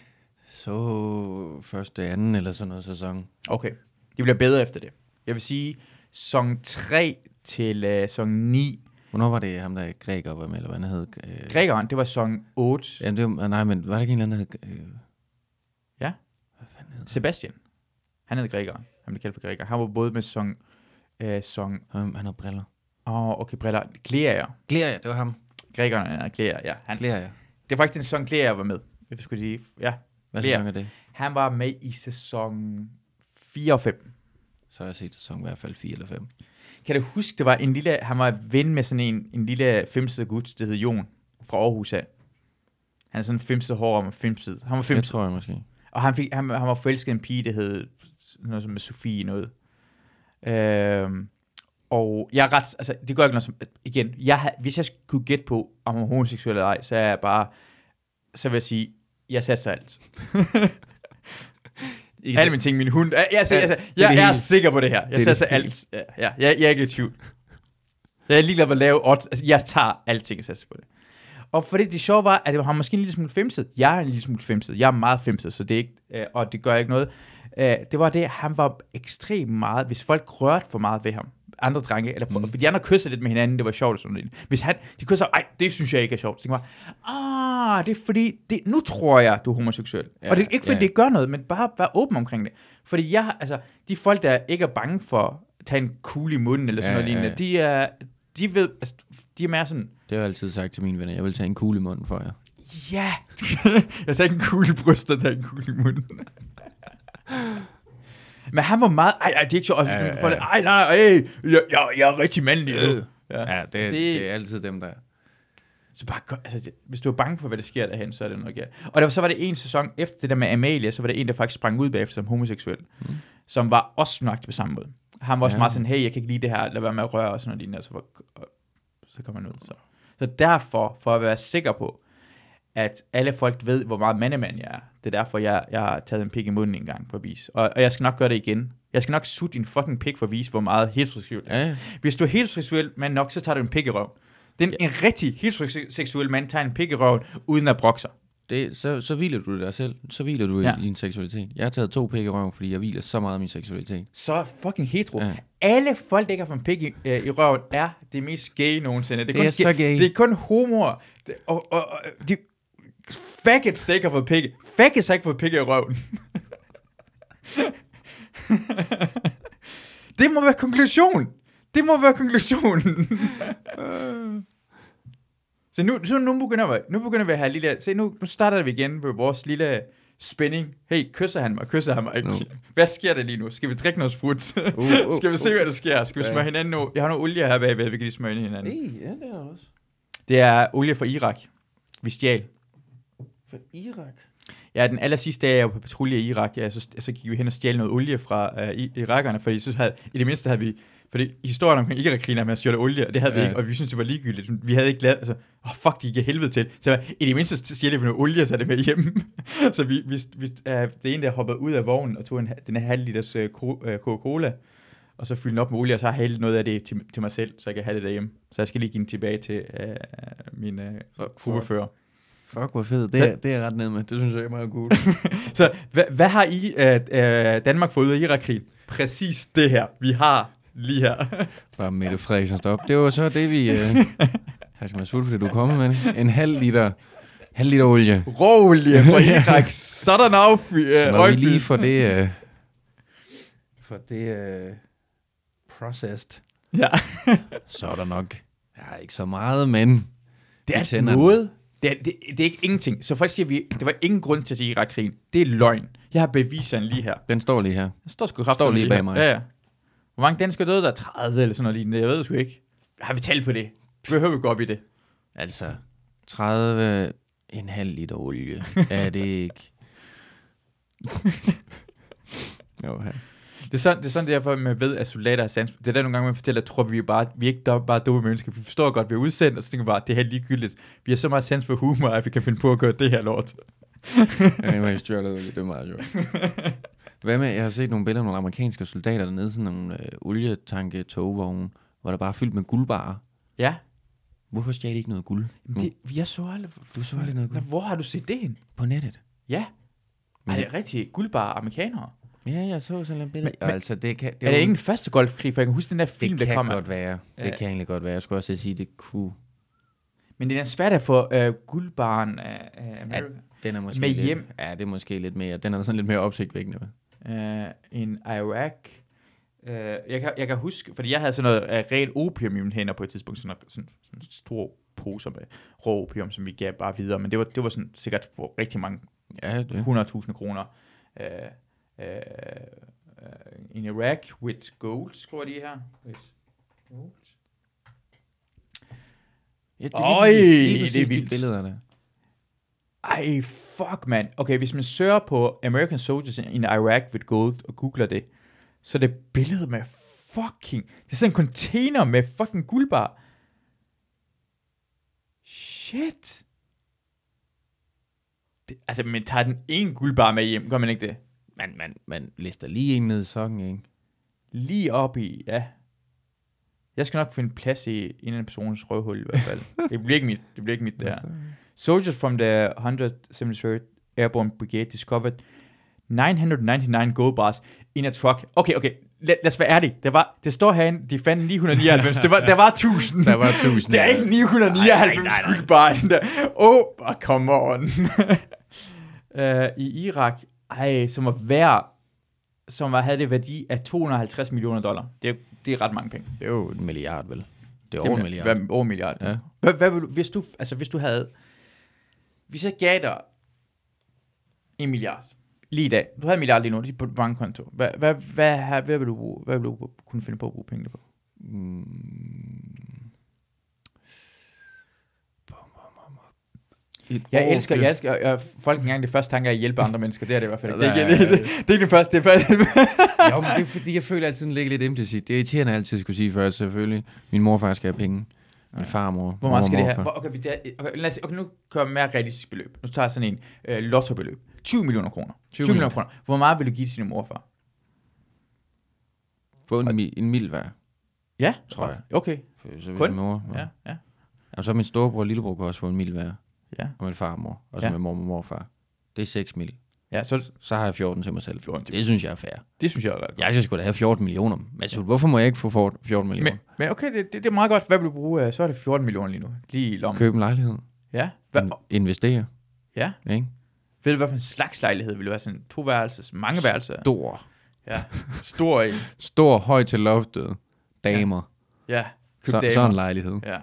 Så første, anden eller sådan noget sæson. Okay. De bliver bedre efter det. Jeg vil sige, sæson 3 til uh, sæson 9. Hvornår var det ham, der græker var med, eller hvad han hed? Øh, Grækeren, det var sæson 8. Ja, det var, nej, men var det ikke en eller anden, der hed, øh, Sebastian. Han hed grækeren. Han blev kaldt for græker. Han var både med sæson... Uh, sæson han, han havde briller. Åh, oh, okay, briller. Glæria. Glæria, det var ham. Grækeren er Glæria, ja. Han, Glæria. det var faktisk den sæson, Glæria var med. Jeg skulle sige, ja. Hvad Glæria. sæson er det? Han var med i sæson 4 og 5. Så har jeg set sæson i hvert fald 4 eller 5. Kan du huske, det var en lille, han var ven med sådan en, en lille femsede gut, der hed Jon, fra Aarhus af. Han er sådan en femsede hår om femsede. Han var femsede. tror jeg måske. Og han, fik, han, han var forelsket en pige, der hed noget som med Sofie noget. Øhm, og jeg er ret, altså det gør ikke noget som, igen, jeg, hvis jeg skulle gætte på, om hun er homoseksuel eller ej, så er jeg bare, så vil jeg sige, jeg satser alt. Alle mine ting, min hund, jeg, jeg, jeg, altså, jeg, hele. jeg er sikker på det her. Jeg Det er satser alt. Ja, ja, jeg, jeg er ikke i tvivl. Jeg er ligeglad med at lave odds. Altså, jeg tager alting og satser på det. Og fordi det sjove var, at det var måske en lille smule femset. Jeg er en lille smule femset. Jeg er meget femset, så det er ikke, øh, og det gør ikke noget. Øh, det var det, han var ekstremt meget, hvis folk rørte for meget ved ham, andre drenge, eller mm. For de andre kyssede lidt med hinanden, det var sjovt og sådan noget. Hvis han, de kysser, ej, det synes jeg ikke er sjovt. Så tænkte jeg ah, det er fordi, det, nu tror jeg, du er homoseksuel. Ja, og det er ikke fordi, ja. det gør noget, men bare være åben omkring det. Fordi jeg, altså, de folk, der ikke er bange for at tage en kugle i munden, eller sådan Ja, noget lignende, ja. de er, de ved, altså, de er mere sådan, Det har jeg altid sagt til mine venner. Jeg vil tage en kugle i munden for jer. Ja! jeg tager en kugle i brystet, jeg tager en kugle i munden. Men han var meget... Ej, ej, det er ikke sjovt. Ja, Ja, ja, ja. ja. Ej, nej, ej, jeg, jeg, jeg er rigtig mandlig. Ja. Ja, det, Det- det, er altid dem, der... Så bare, altså, det, hvis du er bange for, hvad der sker derhen, så er det noget galt. Og der, så var det en sæson efter det der med Amalia, så var det en, der faktisk sprang ud bagefter som homoseksuel, mm. som var også nøjagtig på samme måde. Han var også ja. Ja. meget sådan, hey, jeg kan ikke lide det her, lad være med at røre og sådan noget lignende, og så, var, og, så kom han ud. Så. så derfor, for at være sikker på, at alle folk ved, hvor meget mandemand jeg er, det er derfor, jeg, jeg har taget en pik i munden en gang for at vise. Og, og jeg skal nok gøre det igen. Jeg skal nok sutte din fucking pik for at vise, hvor meget heteroseksuel jeg er. Ja, ja. Hvis du er heteroseksuel mand nok, så tager du en pik i røven. Den, en rigtig heteroseksuel mand tager en pik i røven, uden at brokke sig. Det, så, så hviler du dig selv. Så hviler du Ja. ja. i din seksualitet. Jeg har taget to pik i røven, fordi jeg hviler så meget af min seksualitet. Så fucking hetero. Ja. Ja. Alle folk, der ikke har fået en pik i, øh, i røven, er det mest gay nogensinde. Det kun er så gay. Det er kun homoer. Det, og, og, og, de faggots, der ikke har fået pik. Faggots har ikke fået pik i røven. det må være konklusion. Det må være konklusionen. Så nu, så nu, begynder vi, nu begynder vi at have lille... Se, nu, nu starter vi igen med vores lille spænding. Hey, kysser han mig? Kysser han mig ikke? Nu. Hvad sker der lige nu? Skal vi drikke noget sprut? Uh, uh, Skal vi se, hvad der sker? Skal vi smøre hinanden nu? Jeg har noget olie her bagved, vi kan lige smøre ind i hinanden. Nej, ja, det er også. Det er olie fra Irak. Vi stjal. For Irak? Ja, den aller sidste dag, jeg var på patrulje i Irak, ja, så, så gik vi hen og stjal noget olie fra i- irakerne, fordi så havde, i det mindste havde vi, fordi historien omkring Irak-krigen er at stjæle olie, og det havde ja. vi ikke, og vi syntes, det var ligegyldigt. Vi havde ikke lavet, altså, åh oh, fuck, de gik helvede til. Så jeg, i det mindste stjælte vi noget olie og tager det med hjem. så vi, vi, vi uh, det ene, der hoppede ud af vognen og tog en, den her halv liters uh, Coca-Cola, og så fyldte den op med olie, og så har jeg noget af det til, til mig selv, så jeg kan have det derhjemme. Så jeg skal lige give den tilbage til uh, min uh, gruppefører. Fuck, hvor fedt. Det er- er, det er jeg ret ned med. Det synes jeg er meget cool. Så hvad, hvad har I, øh, øh, Danmark fået ud af Irak-krigen? Præcis det her, vi har lige her. Bare Mette Frederiksen stop. Det var så det, vi... Øh, her skal man slutte, fordi du er kommet med. En halv liter, halv liter olie. Råolie fra Irak, sådan af. Så når vi lige får det... Øh, for det... Øh, processed, Ja. så er der nok ja, ikke så meget, men Det er tænderne. noget. Det er, det, det er ikke ingenting. Så folk siger, vi, det var ingen grund til at sige Irak-krigen. Det er løgn. Jeg har beviserne lige her. den står lige her. Der står sgu kraftigt Står lige bag her. mig. Ja, ja. Hvor mange danskere døde der? 30 eller sådan noget lignende. Jeg ved det sgu ikke. Har vi talt på det? Behøver vi gå op i det? Altså, 30 en halv liter olie. er det ikke? jo, ja. Det er sådan, det er sådan derfor, man ved, at soldater er sans. Det er der nogle gange, man fortæller, at tror vi er bare, vi er ikke dum- bare dumme mennesker. Vi forstår godt, at vi er udsendt, og så tænker vi bare, at det her er ligegyldigt. Vi har så meget sans for humor, at vi kan finde på at gøre det her lort. Ja, det var olie, det er meget sjovt. Hvad med, jeg har set nogle billeder af nogle amerikanske soldater dernede, sådan nogle øh, olietanke togvogne, hvor der bare er fyldt med guldbarer. Ja, Hvorfor stjal ikke noget guld? men det, jeg så aldrig. Du så aldrig noget Nå, guld? Hvor har du set det hen? På nettet? Ja. Men- Er det rigtig guldbare amerikanere? Ja, jeg så sådan et billede. Men- altså, det kan, Det er det ikke den første golfkrig? For jeg kan huske den der film, det der kan kommer. godt være. Det kan egentlig godt være. Jeg skulle også sige, det kunne... Men det er svært at få uh, guldbaren af uh, America. Den er måske Med lidt, hjem. Ja, det er måske lidt mere. Den er sådan lidt mere opsigtvækkende. uh, en Iraq. Uh, jeg, kan, jeg kan huske, fordi jeg havde sådan noget uh, rent opium i mine hænder på et tidspunkt, sådan, sådan, sådan en stor poser med rå opium, som vi gav bare videre, men det var, det var sådan sikkert på rigtig mange Ja, det. 100.000 kroner. Uh, uh, in Iraq with gold, skriver de her. With gold. Ja, det Øj, lige det er de vildt. billeder der. Ej, fuck, mand. Okay, hvis man søger på American Soldiers in Iraq with Gold og googler det, så er det billede med fucking... Det er sådan en container med fucking guldbar. Shit. Det, altså, man tager den ene guldbar med hjem, gør man ikke det? Man, man, man lister lige en ned i sokken, ikke? Lige op i, ja. Jeg skal nok finde plads i en anden persons røvhul i hvert fald. det bliver ikke mit, det bliver ikke mit der. Soldiers from the 173rd Airborne Brigade discovered 999 gold bars in a truck. Okay, okay, lad, lad os være ærlige. Det, var, det står herinde, de fandt 999. det var, der var 1000. Der var 1000, Det er ikke 999 Nej, nej, nej, nej. guldbar inde der. Oh, oh, come on. uh, I Irak, ej, som var værd, som var, havde det værdi af 250 millioner dollar. Det, er- det er ret mange penge. Det er jo en milliard, vel? Det er Det over en er milliard. Hvad, over en milliard. Ja. Hvad, hvad vil du, hvis du, altså hvis du havde, hvis jeg gav dig en milliard, lige i dag, du havde en milliard lige nu, lige på bankkonto, hvad, hvad, hvad, hvad, hvad, vil du, hvad vil du kunne finde på at bruge pengene på? Mm. Et Jeg år elsker, jeg elsker, jeg, folk engang det første tanke er at hjælpe andre mennesker, det er det i hvert fald. Ja, Det er, ja, ikke, ja. det, det, det er ikke det første, det er først. jo, men det er fordi, jeg føler altid, den ligger lidt implicit. Det er irriterende altid at skulle sige først, selvfølgelig. Min morfar skal have penge. Min farmor. Hvor meget skal det. Hvor- Okay, vi der, okay, lad os, okay, nu kører jeg mere realistisk beløb. Nu tager jeg sådan en øh, lottobeløb. 20 millioner kroner. 20 millioner kroner. Hvor meget vil du give til din morfar? Få en, mi- en mild hver. Ja, Tror jeg. Okay, Så hvis Kun? min mor, ja, ja, Jamen, så min storebror og lillebror kan også få en mild hver. Ja. Og min farmor. Og så Ja. min mor og morfar. Det er 6 mil. Ja, så Så har jeg 14 til mig selv. 14 til- Det synes jeg er fair. det synes jeg er ret godt. Jeg synes sgu da have 14 millioner. Men så, hvorfor må jeg ikke få for- 14 millioner? Men, men okay, det, det, det er meget godt. Hvad vil du bruge? øh, Så er det 14 millioner lige nu. Lige i lommen. Købe en lejlighed. Ja. Hvad, In- investere. ja. Ikke? Ved du, hvad for en slags lejlighed vil det være? Sådan to værelses, mange værelser? Stor. Ja. Stor en. Stor, høj til loftet. Damer. Ja. Køb Så, damer. så en lejlighed. Ja.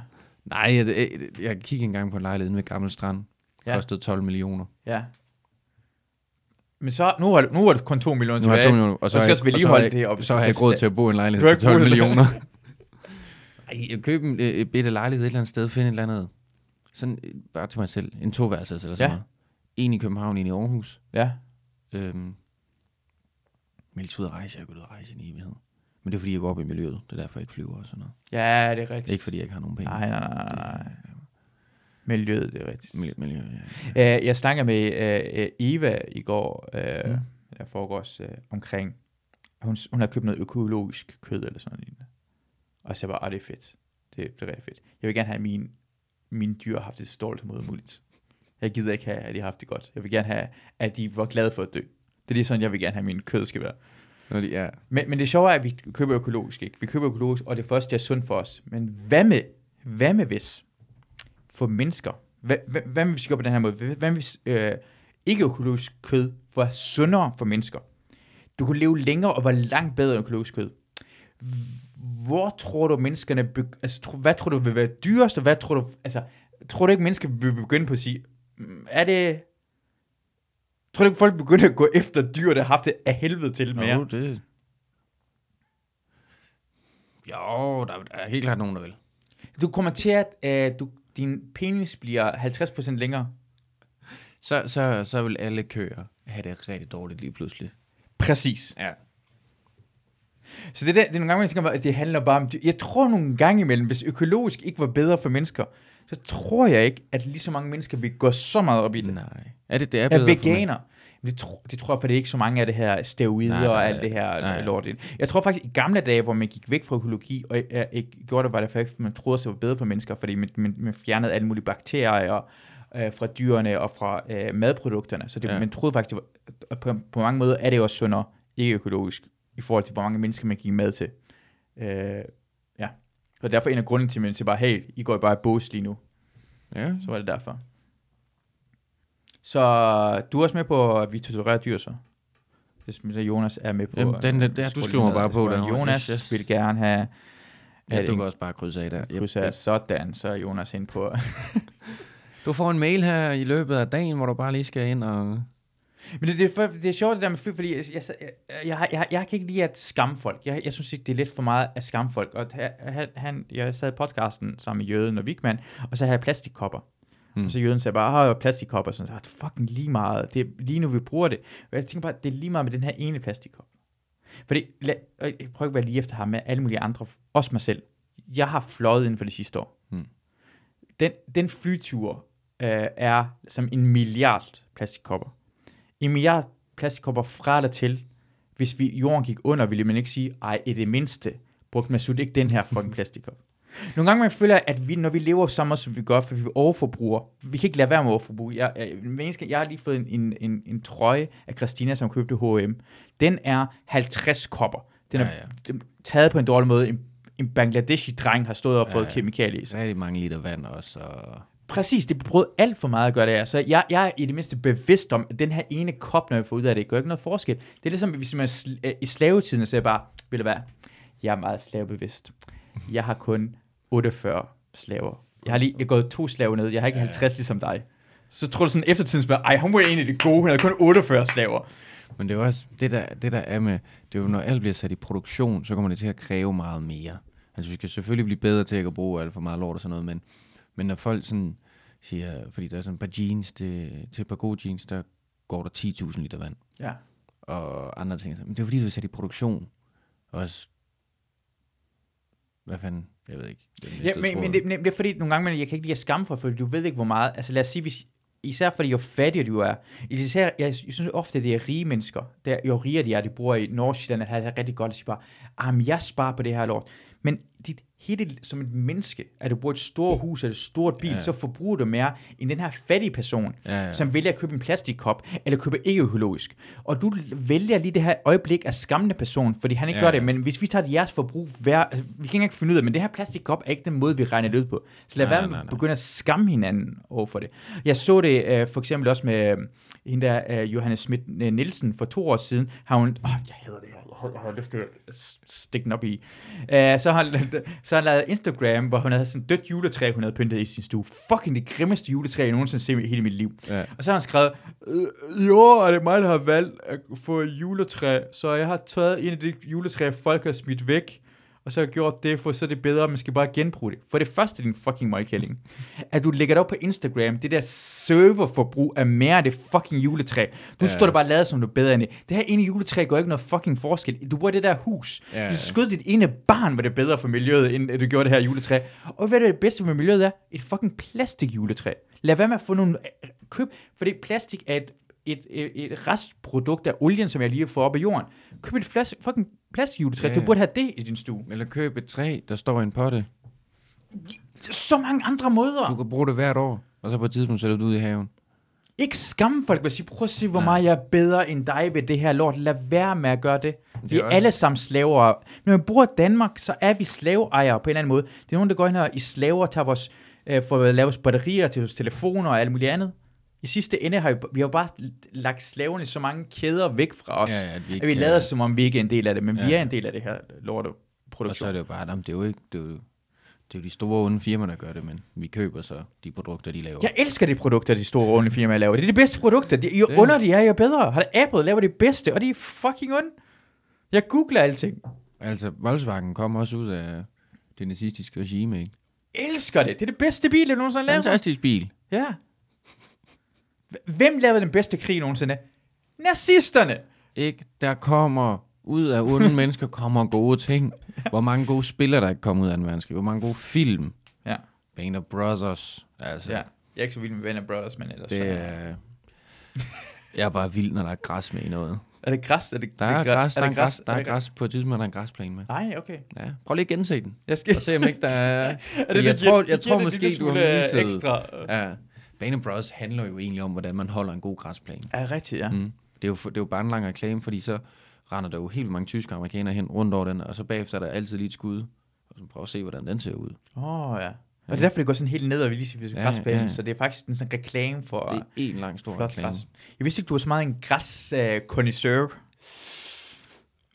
Nej, jeg, jeg, jeg kiggede engang på en lejlighed ved Gammel Strand. Ja. Kostede 12 millioner. Ja. Men så, nu er, nu er det kun 2 millioner Nu har jeg tilbage. 2 millioner. Og så, skal jeg- også vedligeholde og så har jeg- det op- Så har jeg ikke råd til at bo i en lejlighed til ikke 12 råd til det. millioner. Ej, jeg køber en øh, et bitte lejlighed et eller andet sted, finde et eller andet. Sådan, øh, bare til mig selv. En toværelses eller sådan Ja. noget. En i København, en i Aarhus. Ja. Øhm, meldt ud at rejse. Jeg har gået ud at rejse i en evighed. Men det er fordi, jeg går op i miljøet. Det er derfor, jeg ikke flyver og sådan noget. Ja, det er rigtigt. Ikke fordi, jeg ikke har nogen penge. Nej, nej, nej, nej. Miljøet, det er rigtigt. Miljø, miljø, ja. Uh, jeg snakker med uh, Eva i går, uh, Mm. mm. der foregås uh, omkring, hun, hun har købt noget økologisk kød eller sådan noget. Og så var, ah, det er fedt. Det, det er rigtig fedt. Jeg vil gerne have, at mine, mine dyr har haft det så dårligt som muligt. Jeg gider ikke have, at de har haft det godt. Jeg vil gerne have, at de var glade for at dø. Det er lige sådan, jeg vil gerne have, at mine kød skal være. Nå, de, ja. Men, men det sjove er, at vi køber økologisk, ikke? Vi køber økologisk, og det første er sundt for os. Men hvad med, hvad med hvis for mennesker? Hvad, hvad, hvad med hvis vi gør på den her måde? Hvad, hvad med hvis øh, ikke økologisk kød var sundere for mennesker? Du kunne leve længere og var langt bedre end økologisk kød. hvor tror du menneskerne, begy- altså, tro, hvad tror du vil være dyrest, og hvad tror du, altså, tror du ikke mennesker vil begynde på at sige, mm, er det, tror du ikke folk begynder at gå efter dyr, der har haft det af helvede til mere? Jo, det... Jo, der, er helt klart nogen, der vil. Du kommer til at, øh, du, din penis bliver 50% længere. Så, så, så vil alle køer have det rigtig dårligt lige pludselig. Præcis. Ja. Så det, der, det er nogle gange, jeg tænker, at det handler bare om dyr. Jeg tror nogle gange imellem, hvis økologisk ikke var bedre for mennesker, så tror jeg ikke, at lige så mange mennesker vil gå så meget op i det. Nej. Er det, det er Er veganer. Det, tro, det tror jeg, for det er ikke så mange af det her steroider Nej, og alt det her nej. lort. Jeg tror faktisk, i gamle dage, hvor man gik væk fra økologi, og jeg, jeg gjorde det, var det faktisk, man troede, at det var bedre for mennesker, fordi man, man, man fjernede alle mulige bakterier øh, fra dyrene og fra øh, madprodukterne. Så det, Ja. man troede faktisk, og på, på mange måder er det også sundere, ikke økologisk, i forhold til, hvor mange mennesker man giver mad til. Øh. Og derfor en af grunden til, at man siger bare, hey, I går bare i bås lige nu. Ja. Så var det derfor. Så du er også med på, at vi torturerer dyr så? Det er så Jonas er med på. Jamen, den- den- der, du skriver mig bare på der. Jonas Yes, vil gerne have... ja, du kan også bare krydse af der. Yep, kryds af sådan, så er Jonas ind på... Du får en mail her i løbet af dagen, hvor du bare lige skal ind og... Men det, det, er, det er sjovt det der med fly, fordi jeg, jeg, jeg, jeg, jeg, jeg kan ikke lide at skamme folk. Jeg, jeg synes ikke, det er lidt for meget at skamme folk. Og han, han, jeg sad i podcasten sammen med Jøden og Vigman, og så havde jeg plastikkopper. Mm. Og så Jøden sagde bare, har plastikkopper, sådan så "Ah, det er fucking lige meget. Det er lige nu, vi bruger det. Og jeg tænker bare, det er lige meget med den her ene plastikkop. Fordi, lad, og jeg prøver ikke at være lige efter ham med alle mulige andre, også mig selv. Jeg har fløjet inden for det sidste år. Mm. Den, den flytur øh, er som en milliard plastikkopper. En milliard plastikkopper fra eller til. Hvis vi, jorden gik under, ville man ikke sige, ej, i det mindste brugte man ikke den her fucking plastikkop. Nogle gange man føler, at vi, når vi lever sammen, som vi gør, for vi overforbruger, vi kan ikke lade være med at overforbruge. Jeg, jeg, menneske, jeg har lige fået en, en, en, en trøje af Christina, som købte H&M. Den er 50 kopper. Den er Ja, ja. taget på en dårlig måde. En, en Bangladeshi-dreng har stået og Ja, fået ja. kemikalier i sig. Rigtig mange liter vand også. Og... Præcis, det prøvet alt for meget at gøre det her. Så jeg, jeg er i det mindste bevidst om, at den her ene kop, når jeg får ud af det, gør ikke noget forskel. Det er ligesom, hvis man sl- øh, i slavetiden, og siger bare, vil det være, jeg er meget slavebevidst. Jeg har kun 48 slaver. Jeg har lige jeg har gået to slaver ned, jeg har ikke 50 ligesom dig. Så tror du sådan eftertiden, bare, ej, hun var en af de gode, hun havde kun 48 slaver. Men det er jo også, det der, det der er med, det er jo, når alt bliver sat i produktion, så kommer det til at kræve meget mere. Altså vi skal selvfølgelig blive bedre til at bruge alt for meget lort og sådan noget, men, men når folk sådan siger, fordi der er sådan et par jeans, det, til et par gode jeans, der går der 10.000 liter vand, Ja. og andre ting. Men det er fordi, det er sat i produktion. Også, hvad fanden, jeg ved ikke. Ja, men, men, det, men det er fordi, nogle gange, men jeg kan ikke lide at skamme for, for du ved ikke, hvor meget. Altså lad os sige, hvis, især fordi jo fattigere du er. Især, jeg, synes ofte, det er rige mennesker. Der, jo rigere de er, de bor i Nordsjælland, at have det rigtig godt, og siger bare, ah, men jeg sparer på det her lort. Men dit hele som et menneske, at du bor i et stort hus eller et stort bil, Ja. så forbruger du mere end den her fattige person, Ja, ja. som vælger at købe en plastikkop, eller købe ikke økologisk. Og du vælger lige det her øjeblik af skammende person, fordi han ikke Ja, gør det, men hvis vi tager jeres forbrug hver, vi kan ikke engang finde ud af, men det her plastikkop er ikke den måde, vi regner det ud på. Så lad Nej, være med at begynde at skamme hinanden over for det. Jeg så det øh, for eksempel også med øh, hende der, øh, Johannes Schmidt øh, Nielsen, for to år siden, har hun, åh, jeg hader det her, har, har lyst til at stikke den op i. Øh, så har så har hun lavet Instagram, hvor hun havde sådan et dødt juletræ, hun havde pyntet i sin stue. Fucking det grimmeste juletræ, jeg nogensinde set i hele mit liv. Ja. Og så har han skrevet, øh, i år er det mig, der har valgt at få juletræ, så jeg har taget en af de juletræ, folk har smidt væk, og så har jeg gjort det, for så er det bedre, man skal bare genbruge det. For det første, din fucking møgkælling, at du lægger det op på Instagram, det der serverforbrug er mere af det fucking juletræ. Nu Ja. står der bare lavet som noget bedre end det. Det her ene juletræ gør ikke noget fucking forskel. Du i det der hus. Ja. Du skød dit ene barn, var det bedre for miljøet, end at du gjorde det her juletræ. Og hvad er det bedste for miljøet er? Et fucking plastikjuletræ. Lad være med at få nogle køb, fordi plastik er et, et, et, et restprodukt af olien, som jeg lige får op af jorden. Køb et flas, fucking plastikjuletræ. Ja. Du burde have det i din stue. Eller køb et træ, der står i en potte. Så mange andre måder. Du kan bruge det hvert år, og så på et tidspunkt sætter du ud i haven. Ikke skamme folk, men sige, prøv at se, hvor Nej. meget jeg er bedre end dig ved det her lort. Lad være med at gøre det. Det Vi er er alle sammen slaver. Når man bor i Danmark, så er vi slaveejere på en eller anden måde. Det er nogen, der går ind her i slaver og tager vores, øh, for at lave vores batterier til vores telefoner og alt muligt andet. I sidste ende har vi, vi har bare lagt slaverne så mange kæder væk fra os. Ja, ja, at vi at vi lader som om vi ikke er en del af det, men ja. vi er en del af det her lort. Og så er det jo bare, jamen, det er jo ikke, det er jo, det er jo de store onde firmaer, der gør det, men vi køber så de produkter, de laver. Jeg elsker de produkter, de store onde firmaer laver. Det er de bedste produkter. De, jo Det- under de er, jo bedre. Har Apple laver det bedste, og de er fucking onde. Jeg googler alting. Altså, Volkswagen kom også ud af det nazistiske regime, ikke? Elsker det. Det er det bedste bil, jeg nogensinde har lavet. Fantastisk bil. Ja. Hvem lavede den bedste krig nogensinde? Nazisterne. Ikke? Der kommer ud af onde mennesker, kommer gode ting. Hvor mange gode spillere, der ikke kom ud af den verdenskrig. Hvor mange gode film. Ja. Band of Brothers. Altså, ja. Jeg er ikke så vild med Venner Brothers, men ellers det så... er... Jeg er bare vild, når der er græs med i noget. Er det græs? Er det, Der det er, græs, der er, det græs, der er det græs på et tidspunkt, der er en græsplæne med. Nej, okay. Ja. Prøv lige at gense den. Jeg skal... Og se om ikke der er... er jeg det, tror, jeg det tror det måske, du har misset. Ekstra. Ja. Band of Brothers handler jo egentlig om, hvordan man holder en god græsplæne. Er rigtigt, ja. Mm. Det, er jo, det er jo bare en lang reklame, fordi så render der jo helt mange tyske amerikanere hen rundt over den, og så bagefter er der altid lige et skud. Og så prøv at se, hvordan den ser ud. Åh, oh, ja. Og det er derfor, det går sådan helt ned og vi lige siger, Ja, græsplænen, ja. så det er faktisk en sådan reklame for Det er en lang stor reklame. græs. Jeg vidste ikke, du var så meget en græs uh.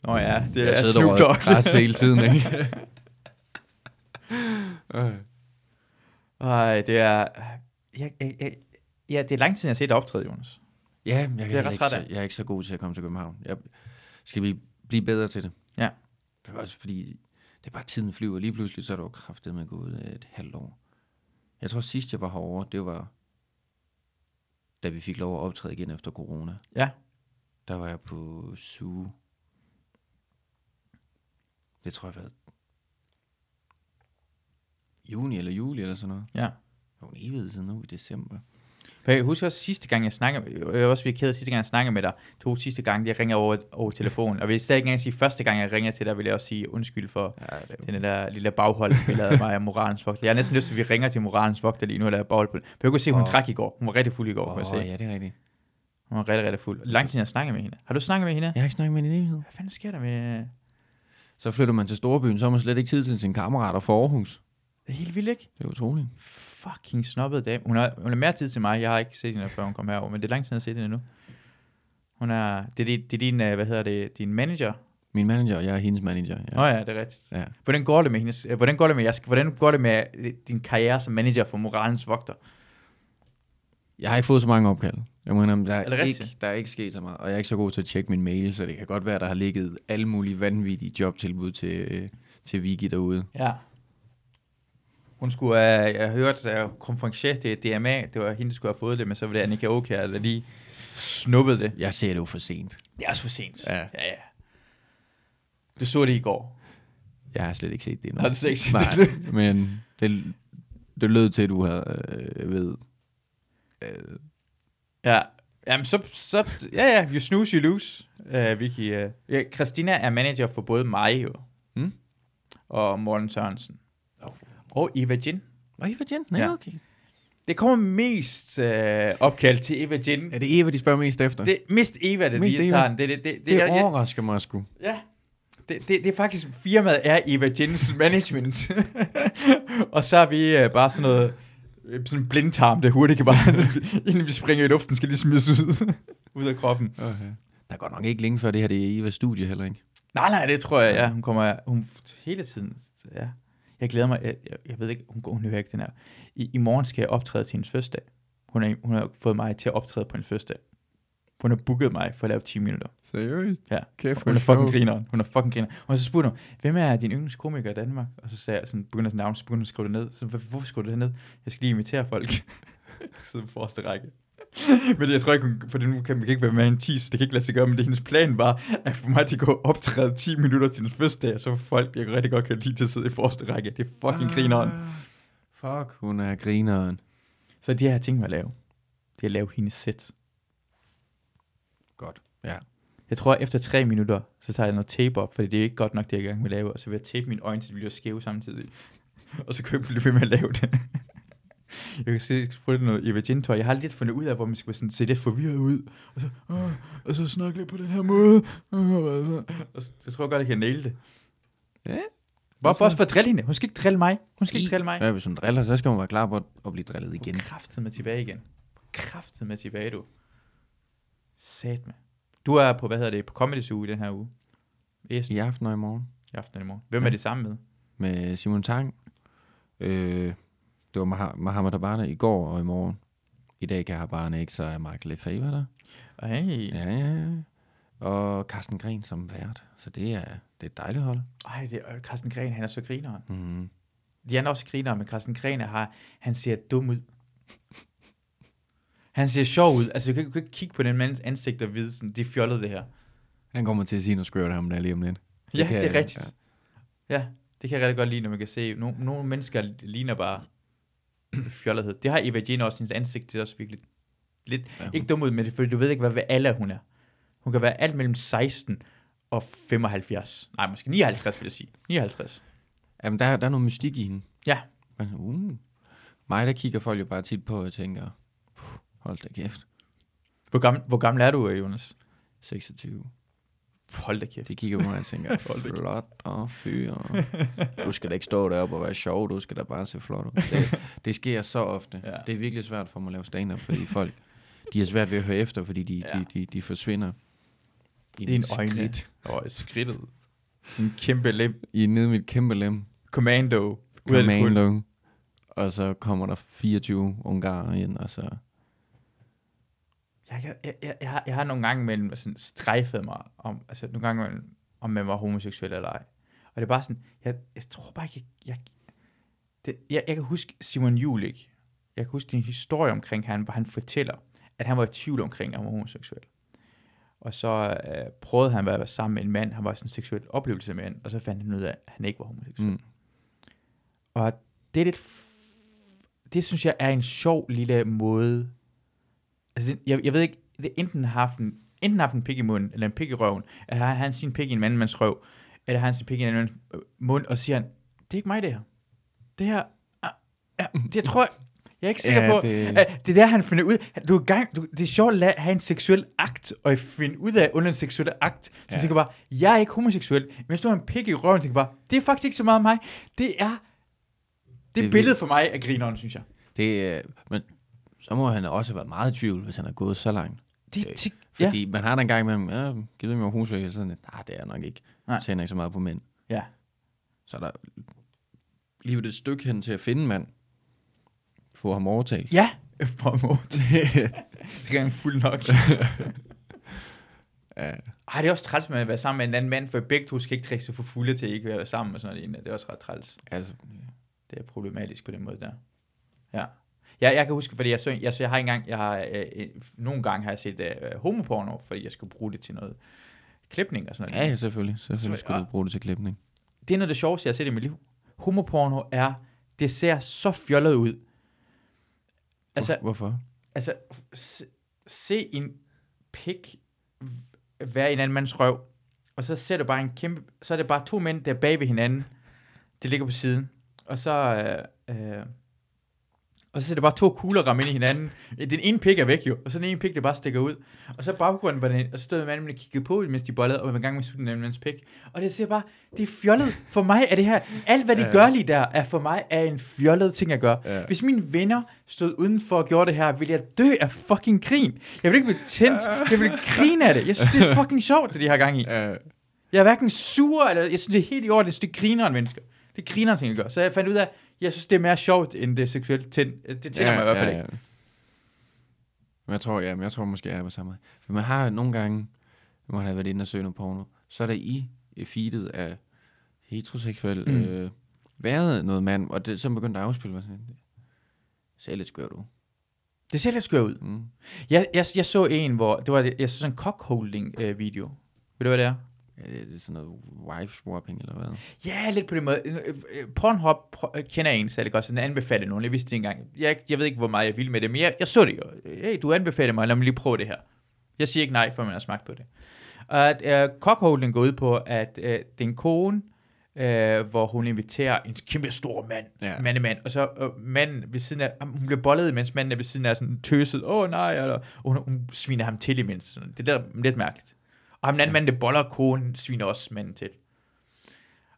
Nå ja, det Jeg er Snoop Dogg. græs hele tiden, ikke? Ej, det er... Jeg, jeg, jeg, ja, det er lang tid, jeg har set optræde, Jonas. ja, jeg, er jeg heller ret ikke, så, jeg er ikke så god til at komme til København. Jeg skal vi blive bedre til det. Ja. Det er også fordi, det er bare tiden flyver. Lige pludselig, så er jo kraftet med gået et halvt år. Jeg tror sidst, jeg var herovre, det var, da vi fik lov at optræde igen efter corona. Ja. Der var jeg på suge. Det tror jeg var juni eller juli eller sådan noget. Ja. Var en evighed siden nu i december. For jeg husker også sidste gang, jeg snakkede jeg var også ked sidste gang, jeg snakkede med dig, to sidste gang, jeg ringer over, over telefonen, og hvis jeg stadig ikke engang sige første gang, jeg ringer til dig, vil jeg også sige undskyld for Ja, det den der lille baghold, vi lavede mig af moralens vogter. Jeg har næsten lyst til, at vi ringer til moralens vogter lige nu, laver baghold på det. For jeg kunne se, hun Åh. drak i går. Hun var rigtig fuld i går, Åh, kunne jeg se. ja, det er rigtigt. Hun var rigtig, rigtig fuld. Lang tid, jeg snakkede med hende. Har du snakket med hende? Jeg har ikke snakket med hende i. Hvad fanden sker der med... Så flytter man til Storbyen, så har man slet ikke tid til sine kammerater fra Aarhus. Det er helt vildt, ikke? Det er utroligt. Fucking snobbet dame. Hun har, hun har mere tid til mig. Jeg har ikke set hende, før hun kom herover, men det er lang tid, jeg har set hende nu. Hun er, det, er, det er din, øh, hvad hedder det, din manager. Min manager, jeg er hendes manager. Nå Ja. ja, det er rigtigt. ja. Hvordan går det med hendes, øh, hvordan går det med, jeg hvordan går det med øh, din karriere som manager for moralens vogter? Jeg har ikke fået så mange opkald. Jeg må indrømme, der er, Er ikke, rigtigt? der er ikke sket så meget. Og jeg er ikke så god til at tjekke min mail, så det kan godt være, der har ligget alle mulige vanvittige jobtilbud til, øh, til Vicky derude. Ja. Hun skulle have, jeg har hørt, at konferencier til DMA, det var hende, der skulle have fået det, men så var det Annika Aukjær, der lige snuppede det. Jeg ser det jo for sent. Det er også for sent. Ja. ja, ja. Du så det i går. Jeg har slet ikke set det endnu. Har du slet ikke set Nej, det? men det, det lød til, at du havde øh, ved. Øh, Ja. Jamen, så, så ja, ja, you snooze, you lose, uh, Vicky. Uh. Ja, Christina er manager for både mig jo, Hmm? og Morten Sørensen. Oh. Og Eva Jin. Var Eva Jen? Nej, Ja. okay. Det kommer mest uh, opkald til Eva Jin. Er det Eva, de spørger mest efter? Det mest Eva, der Mest lige Eva. tager den. Det, det, det, det, det jeg- overrasker mig sgu. Ja. Det, det, det er faktisk, firmaet er Eva Jens Management. og så er vi uh, bare sådan noget, øh, sådan en blindtarm, der hurtigt kan bare, inden vi springer i luften, skal lige smides ud, ud af kroppen. Okay. Der går nok ikke længe før det her, det er Evas studie heller ikke. Nej, nej, det tror jeg, ja. Hun kommer hun, hele tiden. Ja. Jeg glæder mig. Jeg, jeg, jeg ved ikke, hun, hun hører ikke den her. I, I morgen skal jeg optræde til hendes fødselsdag. Hun har, hun har fået mig til at optræde på hendes fødselsdag. Hun har booket mig for at lave 10 minutter. Seriøst? Ja. Kæft, Hun er fucking grineren. Hun er fucking grineren. Og så spurgte hun, hvem er din yndlingskomiker i Danmark? Og så sagde jeg sådan, begynder sådan navn, så begynder hun at skrive det ned. Så "Hvor- hvorfor skriver du det ned? Jeg skal lige imitere folk. så sidder på forreste række. men jeg tror ikke, hun, for nu kan vi kan ikke være med en 10, så det kan ikke lade sig gøre, men det hendes plan var, at for mig, de går optræde 10 minutter til hendes fødselsdag, og så folk, jeg rigtig godt kan lide til at sidde i forreste række. Det er fucking grineren. Fuck, hun er grineren. Så det jeg tænkt mig at lave. Det er at lave hendes sæt. Godt. Ja. Jeg tror, at efter tre minutter, så tager jeg noget tape op, fordi det er ikke godt nok, det jeg er i gang med at lave, og så vil jeg tape mine øjne, så de bliver skæve samtidig. og så kan jeg blive ved med at lave det. Jeg kan se, jeg skal prøve noget Eva Jin tøj. Jeg har lidt fundet ud af, hvor man skal sådan, se lidt forvirret ud, og så, åh, og så snakke lidt på den her måde. Åh, og så, jeg tror godt, jeg kan naile det. Ja. Bare, så? bare også for at drille hende. Hun skal ikke drille mig. Hun skal ikke drille mig. Ja, hvis hun driller, så skal hun være klar på at, at blive drillet igen. Kræftet med tilbage igen. Kræftet med tilbage, du. Sat med. Du er på, hvad hedder det, på Comedy Zoo i den her uge. Est. I aften og i morgen. i aften eller i morgen. Hvem Ja. er det sammen med? Med Simon Tang. Øh, det var Mah- Mohamed i går og i morgen. I dag kan Abane ikke, så er Mark Lefebvre der. Hey. Ja, ja, ja. Og Carsten Gren som vært. Så det er, det er et dejligt hold. Ej, det er, Carsten Gren, han er så grineren. Mm. De er også grineren, men Carsten Gren har, han ser dum ud. Han ser sjov ud. Altså, du kan, du kan ikke kigge på den mands ansigt og vide, sådan, det er fjollet det her. Han kommer til at sige noget skørt ham der lige om lidt. Ja, kan- det er rigtigt. Ja. ja, det kan jeg rigtig godt lide, når man kan se, nogle, nogle mennesker ligner bare fjollethed. Det har Eva Jane også, hendes ansigt, det er også virkelig lidt, Ja, ikke dum ud, men fordi du ved ikke, hvad, hvad alder hun er. Hun kan være alt mellem 16 og 75. Nej, måske 59, vil jeg sige. 59. Jamen, der, der er noget mystik i hende. Ja. Men, uh. Mig, der kigger folk jo bare tit på og tænker, "Puh, hold da kæft, Hvor gammel, hvor gammel er du, øh, Jonas? 26. Hold da kæft. De kigger på mig og tænker, flot og fyr. Du skal da ikke stå deroppe og være sjov, du skal da bare se flot ud. Det, det sker så ofte. Ja. Det er virkelig svært for mig at lave stand-up, fordi folk, de har svært ved at høre efter, fordi de, Ja. de, de, de forsvinder i øjne. skridt. Åh, oh, skridtet. En kæmpe lem. I nede mit kæmpe lem. Commando. Commando. Og så kommer der 24 ungarer ind, og så... Jeg, jeg, jeg, jeg, har, jeg har nogle gange mellem sådan strejfet mig om, altså nogle gange mellem, om man var homoseksuel eller ej. Og det er bare sådan, jeg, jeg tror bare ikke, jeg, jeg, det, jeg, jeg kan huske Simon Julik. Jeg kan huske din historie omkring han, hvor han fortæller, at han var i tvivl omkring, at han var homoseksuel. Og så øh, prøvede han at være sammen med en mand, han var sådan en seksuel oplevelse med en, og så fandt han ud af, at han ikke var homoseksuel. Mm. Og det er lidt... Det synes jeg er en sjov lille måde... Altså, jeg, jeg ved ikke... Det er enten har haft en, enten har haft en pik i munden, eller en pik i røven, eller har han sin pik i en anden mands røv, eller har han sin pik i en anden mands øh, mund, og siger han, det er ikke mig det her. Det her... Ah, ja, det tror jeg... Jeg er ikke sikker Ja, på... det- Det... er der, han finder ud... Du er gang, du, det er sjovt at have en seksuel akt, og finde ud af under en seksuel akt. Så ja. Tænker bare, jeg er ikke homoseksuel. Men hvis du har en pik i røven, tænker bare, det er faktisk ikke så meget mig. Det er... Det, Det er billede for mig af grineren, synes jeg. Det, men så må han også have været meget i tvivl, hvis han er gået så langt. Det, Øh, det, ja. Fordi ja. man har da en gang imellem, ja, givet mig homoseksuel, sådan, lidt, nej, det er nok ikke. Nej. Tænder ikke så meget på mænd. ja. Så er der lige et stykke hen til at finde mand. Få ham overtalt. Ja, på en måde. det er fuld nok. ja. Ej, det er også træls med at være sammen med en anden mand, for begge to skal ikke drikke sig for fulde til ikke at være sammen og sådan noget. Det er også ret træls. Altså, Det er problematisk på den måde der. Ja. Ja, jeg kan huske, fordi jeg, så, jeg, så jeg har engang, jeg har, øh, øh, nogle gange har jeg set øh, homoporno, fordi jeg skulle bruge det til noget klipning og sådan noget. ja, ja, selvfølgelig. Selvfølgelig Så- skulle du bruge det til klipning. det er noget af det sjoveste, jeg har set i mit liv. Homoporno er, det ser så fjollet ud. Altså, Altså, Hvorfor? altså se, se en pik være i en anden mands røv, og så ser du bare en kæmpe, så er det bare to mænd, der er bag ved hinanden, det ligger på siden, og så, øh, øh, og så ser det bare to kugler ramme ind i hinanden. Den ene pik er væk jo, og så den ene pik, der bare stikker ud. Og så baggrunden var den, og så stod manden og kiggede på, mens de bollede, og var i gang med at den anden mands pik. Og det ser bare, det er fjollet. For mig er det her, alt hvad de Ja. gør lige der, er for mig er en fjollet ting at gøre. Ja. Hvis mine venner stod udenfor og gjorde det her, ville jeg dø af fucking grin. Jeg vil ikke blive tændt. Jeg vil grine af det. Jeg synes, det er fucking sjovt, det de har gang i. Uh, Jeg er hverken sur, eller jeg synes, det er helt i orden. Jeg synes, det griner en mennesker. Det griner ting at gøre. Så jeg fandt ud af, jeg synes, det er mere sjovt, end det seksuelt tænd. Det tænder mig i hvert fald ikke. Men jeg tror, ja, men jeg tror måske, jeg er på samme måde. For man har nogle gange, hvor man har været inde og søge noget porno, så er der i feedet af heteroseksuel mm. øh, været noget mand, og det så begyndte at afspille mig sådan, det ser lidt skørt ud. Det ser lidt skørt ud. Mm. Jeg, jeg, jeg så en, hvor, det var, jeg så sådan en cockholding øh, video. Ved du, hvad det er? Ja, det er sådan noget wife swapping eller hvad? Ja, lidt på den måde. Øh, øh, Pornhub pr- øh, kender jeg en særlig godt, så den anbefalede nogen. Jeg vidste det engang. Jeg, jeg ved ikke, hvor meget jeg ville med det, men jeg, jeg så det jo. Hey, du anbefaler mig, lad mig lige prøve det her. Jeg siger ikke nej, før man har smagt på det. Og at øh, cockholding går ud på, at øh, det er en kone, øh, hvor hun inviterer en kæmpe stor mand, ja. Mandemand, og så øh, manden ved siden af, hun bliver bollet, mens manden er ved siden af sådan tøset, åh oh, nej, eller, og hun, hun sviner ham til imens. Sådan. Det er der, lidt mærkeligt. Og ham den anden mand, der boller konen, sviner også manden til.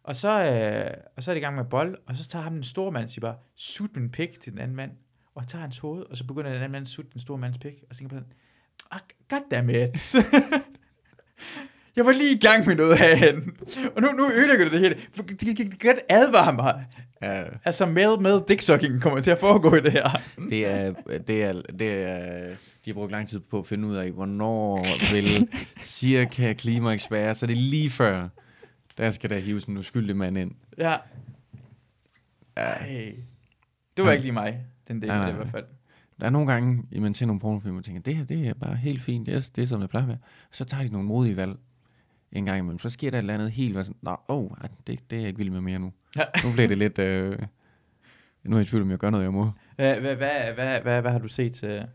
Og så, øh, og så er det i gang med bold, og så tager ham den store mand, og siger bare, sut min pik til den anden mand, og tager hans hoved, og så begynder den anden mand at sutte den store mands pik, og så tænker jeg på sådan, ah, goddammit. Jeg var lige i gang med noget herhen. Og nu, nu ødelægger du det hele. Det det- det kan godt advare mig. Ja, Altså, male, male dicksucking kommer til at foregå i det her. det er, det er, det er, de har brugt lang tid på at finde ud af, hvornår vil cirka klimaks være, så det er lige før, der skal der hives en uskyldig mand ind. Ja. Ej. Det var ikke lige mig, den del Nej, nej, det i hvert fald. Der er nogle gange, at man ser nogle pornofilm og tænker, det her det er bare helt fint, det er, det er som det plejer at være. Så tager de nogle modige valg en gang imellem. Så sker der et eller andet helt, hvad sådan, Nå, oh, det, det er jeg ikke vild med mere nu. Ja. Nu bliver det lidt, øh, nu er jeg i tvivl om, jeg gør noget, jeg må. Hvad, hvad, hvad, hvad, hvad, hvad har du set? Uh...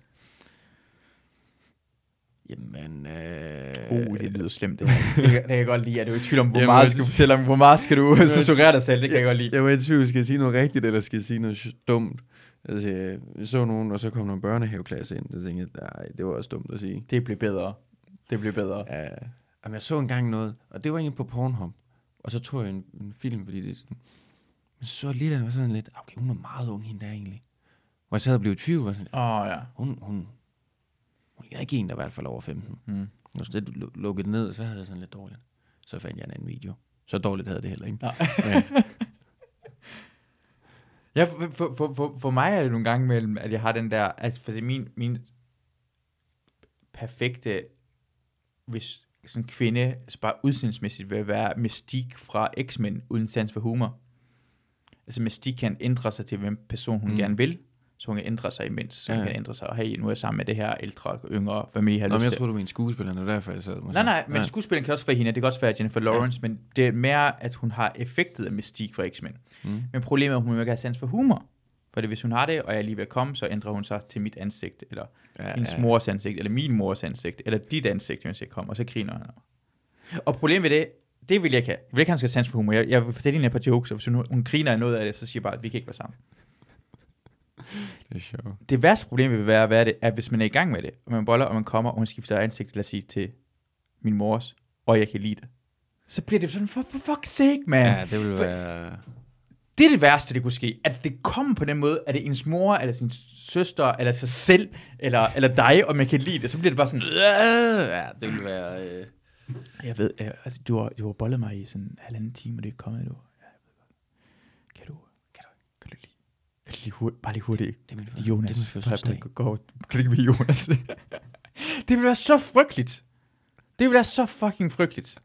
Jamen, øh, Uh, det lyder slemt. Det, det, kan- det kan jeg godt lide. Er du i tvivl om, hvor Jamen, meget skal du fortælle om? Hvor meget skal du censurere dig selv? Det kan jeg godt lide. Jeg var i tvivl, skal jeg sige noget rigtigt, eller skal jeg sige noget dumt? Altså, jeg så nogen, og så kom der en børnehaveklasse ind, og tænkte nej, det var også dumt at sige. Det bliver bedre. Det bliver bedre. Ja, jamen, jeg så engang noget, og det var egentlig på Pornhub, og så tog jeg en, en film, fordi det sådan, men så lige der var sådan lidt, okay, hun er meget ung, hende der egentlig. Hvor jeg sad og blev i tvivl, var sådan, Åh, oh, ja. hun, hun, ligner ikke en, der er i hvert fald over 15. Mm. Og så det lu- lukkede ned, så havde jeg sådan lidt dårligt. Så fandt jeg en anden video. Så dårligt havde det heller ikke. Nej. Men, Ja, for, for, for, for, mig er det nogle gange mellem, at jeg har den der, altså for det min, min perfekte, hvis sådan kvinde, altså bare udseendsmæssigt vil være mystik fra X-Men uden sans for humor. Altså mystik kan ændre sig til, hvem person hun mm. gerne vil, så hun kan ændre sig imens, så hun Ja, ja. kan ændre sig, og hey, nu er jeg sammen med det her ældre, yngre, hvad man lige har Nå, men lyst jeg til. troede, du var en skuespiller, det var derfor, jeg sad. og Nej, nej, men skuespilleren kan også være hende, det kan også være Jennifer Lawrence, ja. men det er mere, at hun har effektet af mystik fra X-Men. Mm. Men problemet er, at hun ikke har sans for humor. For det, hvis hun har det, og jeg er lige ved at komme, så ændrer hun sig til mit ansigt, eller Ja, ja, hendes mors ansigt, eller min mors ansigt, eller dit ansigt, hvis jeg kommer, og så griner han. Og problemet ved det, det vil jeg ikke have. Jeg vil ikke have, han skal sans for humor. Jeg, jeg vil fortælle hende et par jokes, og hvis hun, hun griner af noget af det, så siger jeg bare, at vi kan ikke være sammen. Det er sjovt. Det værste problem vil være, hvad er det, at hvis man er i gang med det, og man boller, og man kommer, og hun skifter ansigt, lad os sige, til min mors, og jeg kan lide det, så bliver det sådan, for, for fuck's sake, man. Ja, det For- være... Det er det værste, det kunne ske. At det kommer på den måde, at det er ens mor, eller sin søster, eller sig selv, eller, eller dig, og man kan lide det. Så bliver det bare sådan, Ja, det ville være... Øh... jeg ved, øh, altså, du har, du har bollet mig i sådan en halvanden time, og det er kommet. Ja, jeg ved godt. Kan du, kan du, kan du du lige hurtigt, bare lige hurtigt, Det det er Jonas. Det min fødselsdag. Gå, med Jonas. det vil være så frygteligt. Det vil være så fucking frygteligt.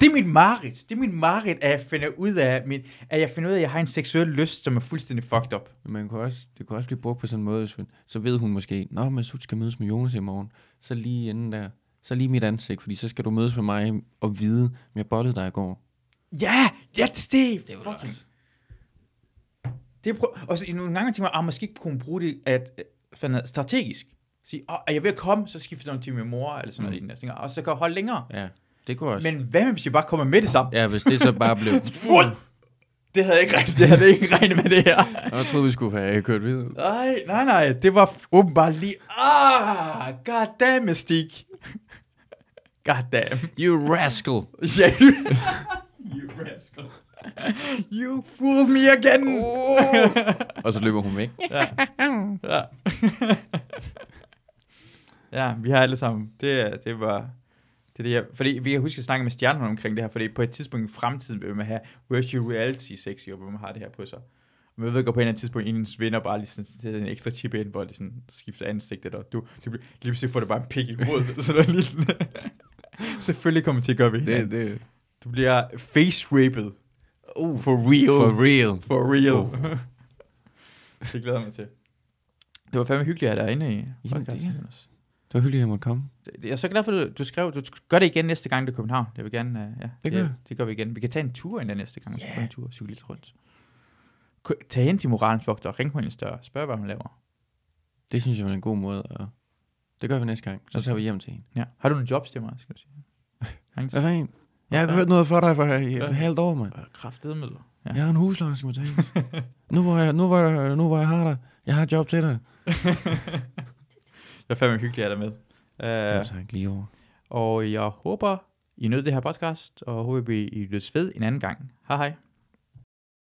Det er mit mareridt. Det er mit mareridt, at jeg finder ud af, min, at jeg finder ud af, at jeg har en seksuel lyst, som er fuldstændig fucked up. Men man kunne også, det kunne også blive brugt på sådan en måde, så- så ved hun måske, Nå, men så skal mødes med Jonas i morgen. Så lige inden der, så lige mit ansigt, fordi så skal du mødes med mig og vide, om jeg bollede dig i går. Ja, ja, det, det, Det fucking... Det prøv... Og så, nogle gange tænker jeg, at måske kunne bruge det at, øh, fandme, strategisk. Sige, er jeg ved at komme, så skifter hun til min mor, eller sådan Mm. noget. Jeg tænker, Og så kan jeg holde længere. Ja, det kunne også. Men hvad hvis jeg bare kommer med det samme? Ja, hvis det så bare blev... Det havde jeg ikke regnet, det havde jeg ikke regnet med det her. Jeg troede, vi skulle have kørt videre. Nej, nej, nej. Det var åbenbart lige... Ah, god damn, Mystique. God damn. You rascal! Yeah. you rascal. You fooled me again. og så løber hun væk. ja. ja. ja, vi har alle sammen. Det, det var... Det det, jeg, fordi vi kan huske at snakke med stjernerne omkring det her, fordi på et tidspunkt i fremtiden vil man have virtual reality sex, hvor man har det her på sig. Og man ved godt på en eller anden tidspunkt, en ens venner bare lige sådan, en ekstra chip ind, hvor de sådan skifter ansigtet, og du, du bliver- lige pludselig får du bare en pik i hovedet, sådan noget lignende. Selvfølgelig kommer det til at gøre ved Det, det, det, Du bliver face raped. Uh, for real. for real. For real. Oh. det glæder jeg mig til. Det var fandme hyggeligt at have dig inde i Ja, podcasten. ja. Det var hyggeligt, at jeg måtte komme. Det- Jeg er så glad for, at du, du skrev, du gør det igen næste gang, du er i København. Jeg vil gerne, uh, ja, Det gør jeg. det gør vi igen. Vi kan tage en tur ind der næste gang, og gå en tur og cykle lidt rundt. Tag hen til moralens vogter og ring på en større. Spørg, hvad hun laver. Det synes jeg var en god måde at... Det gør vi næste gang. Så tager vi hjem til hende. Ja. Har du en jobs til mig, skal du sige? Hvad fanden? Jeg har hørt noget for dig for et Ja. halvt år, mand. Kraftede med dig. Ja. Jeg har en husleje, skal betales. nu, hvor jeg, nu, hvor jeg, nu hvor jeg har dig. Jeg har et job til dig. Jeg er fandme hyggelig at have dig med. Ja. Uh, tak, lige over. og jeg håber, I nød det her podcast, og håber, vi I lyttes ved en anden gang. Hej hej.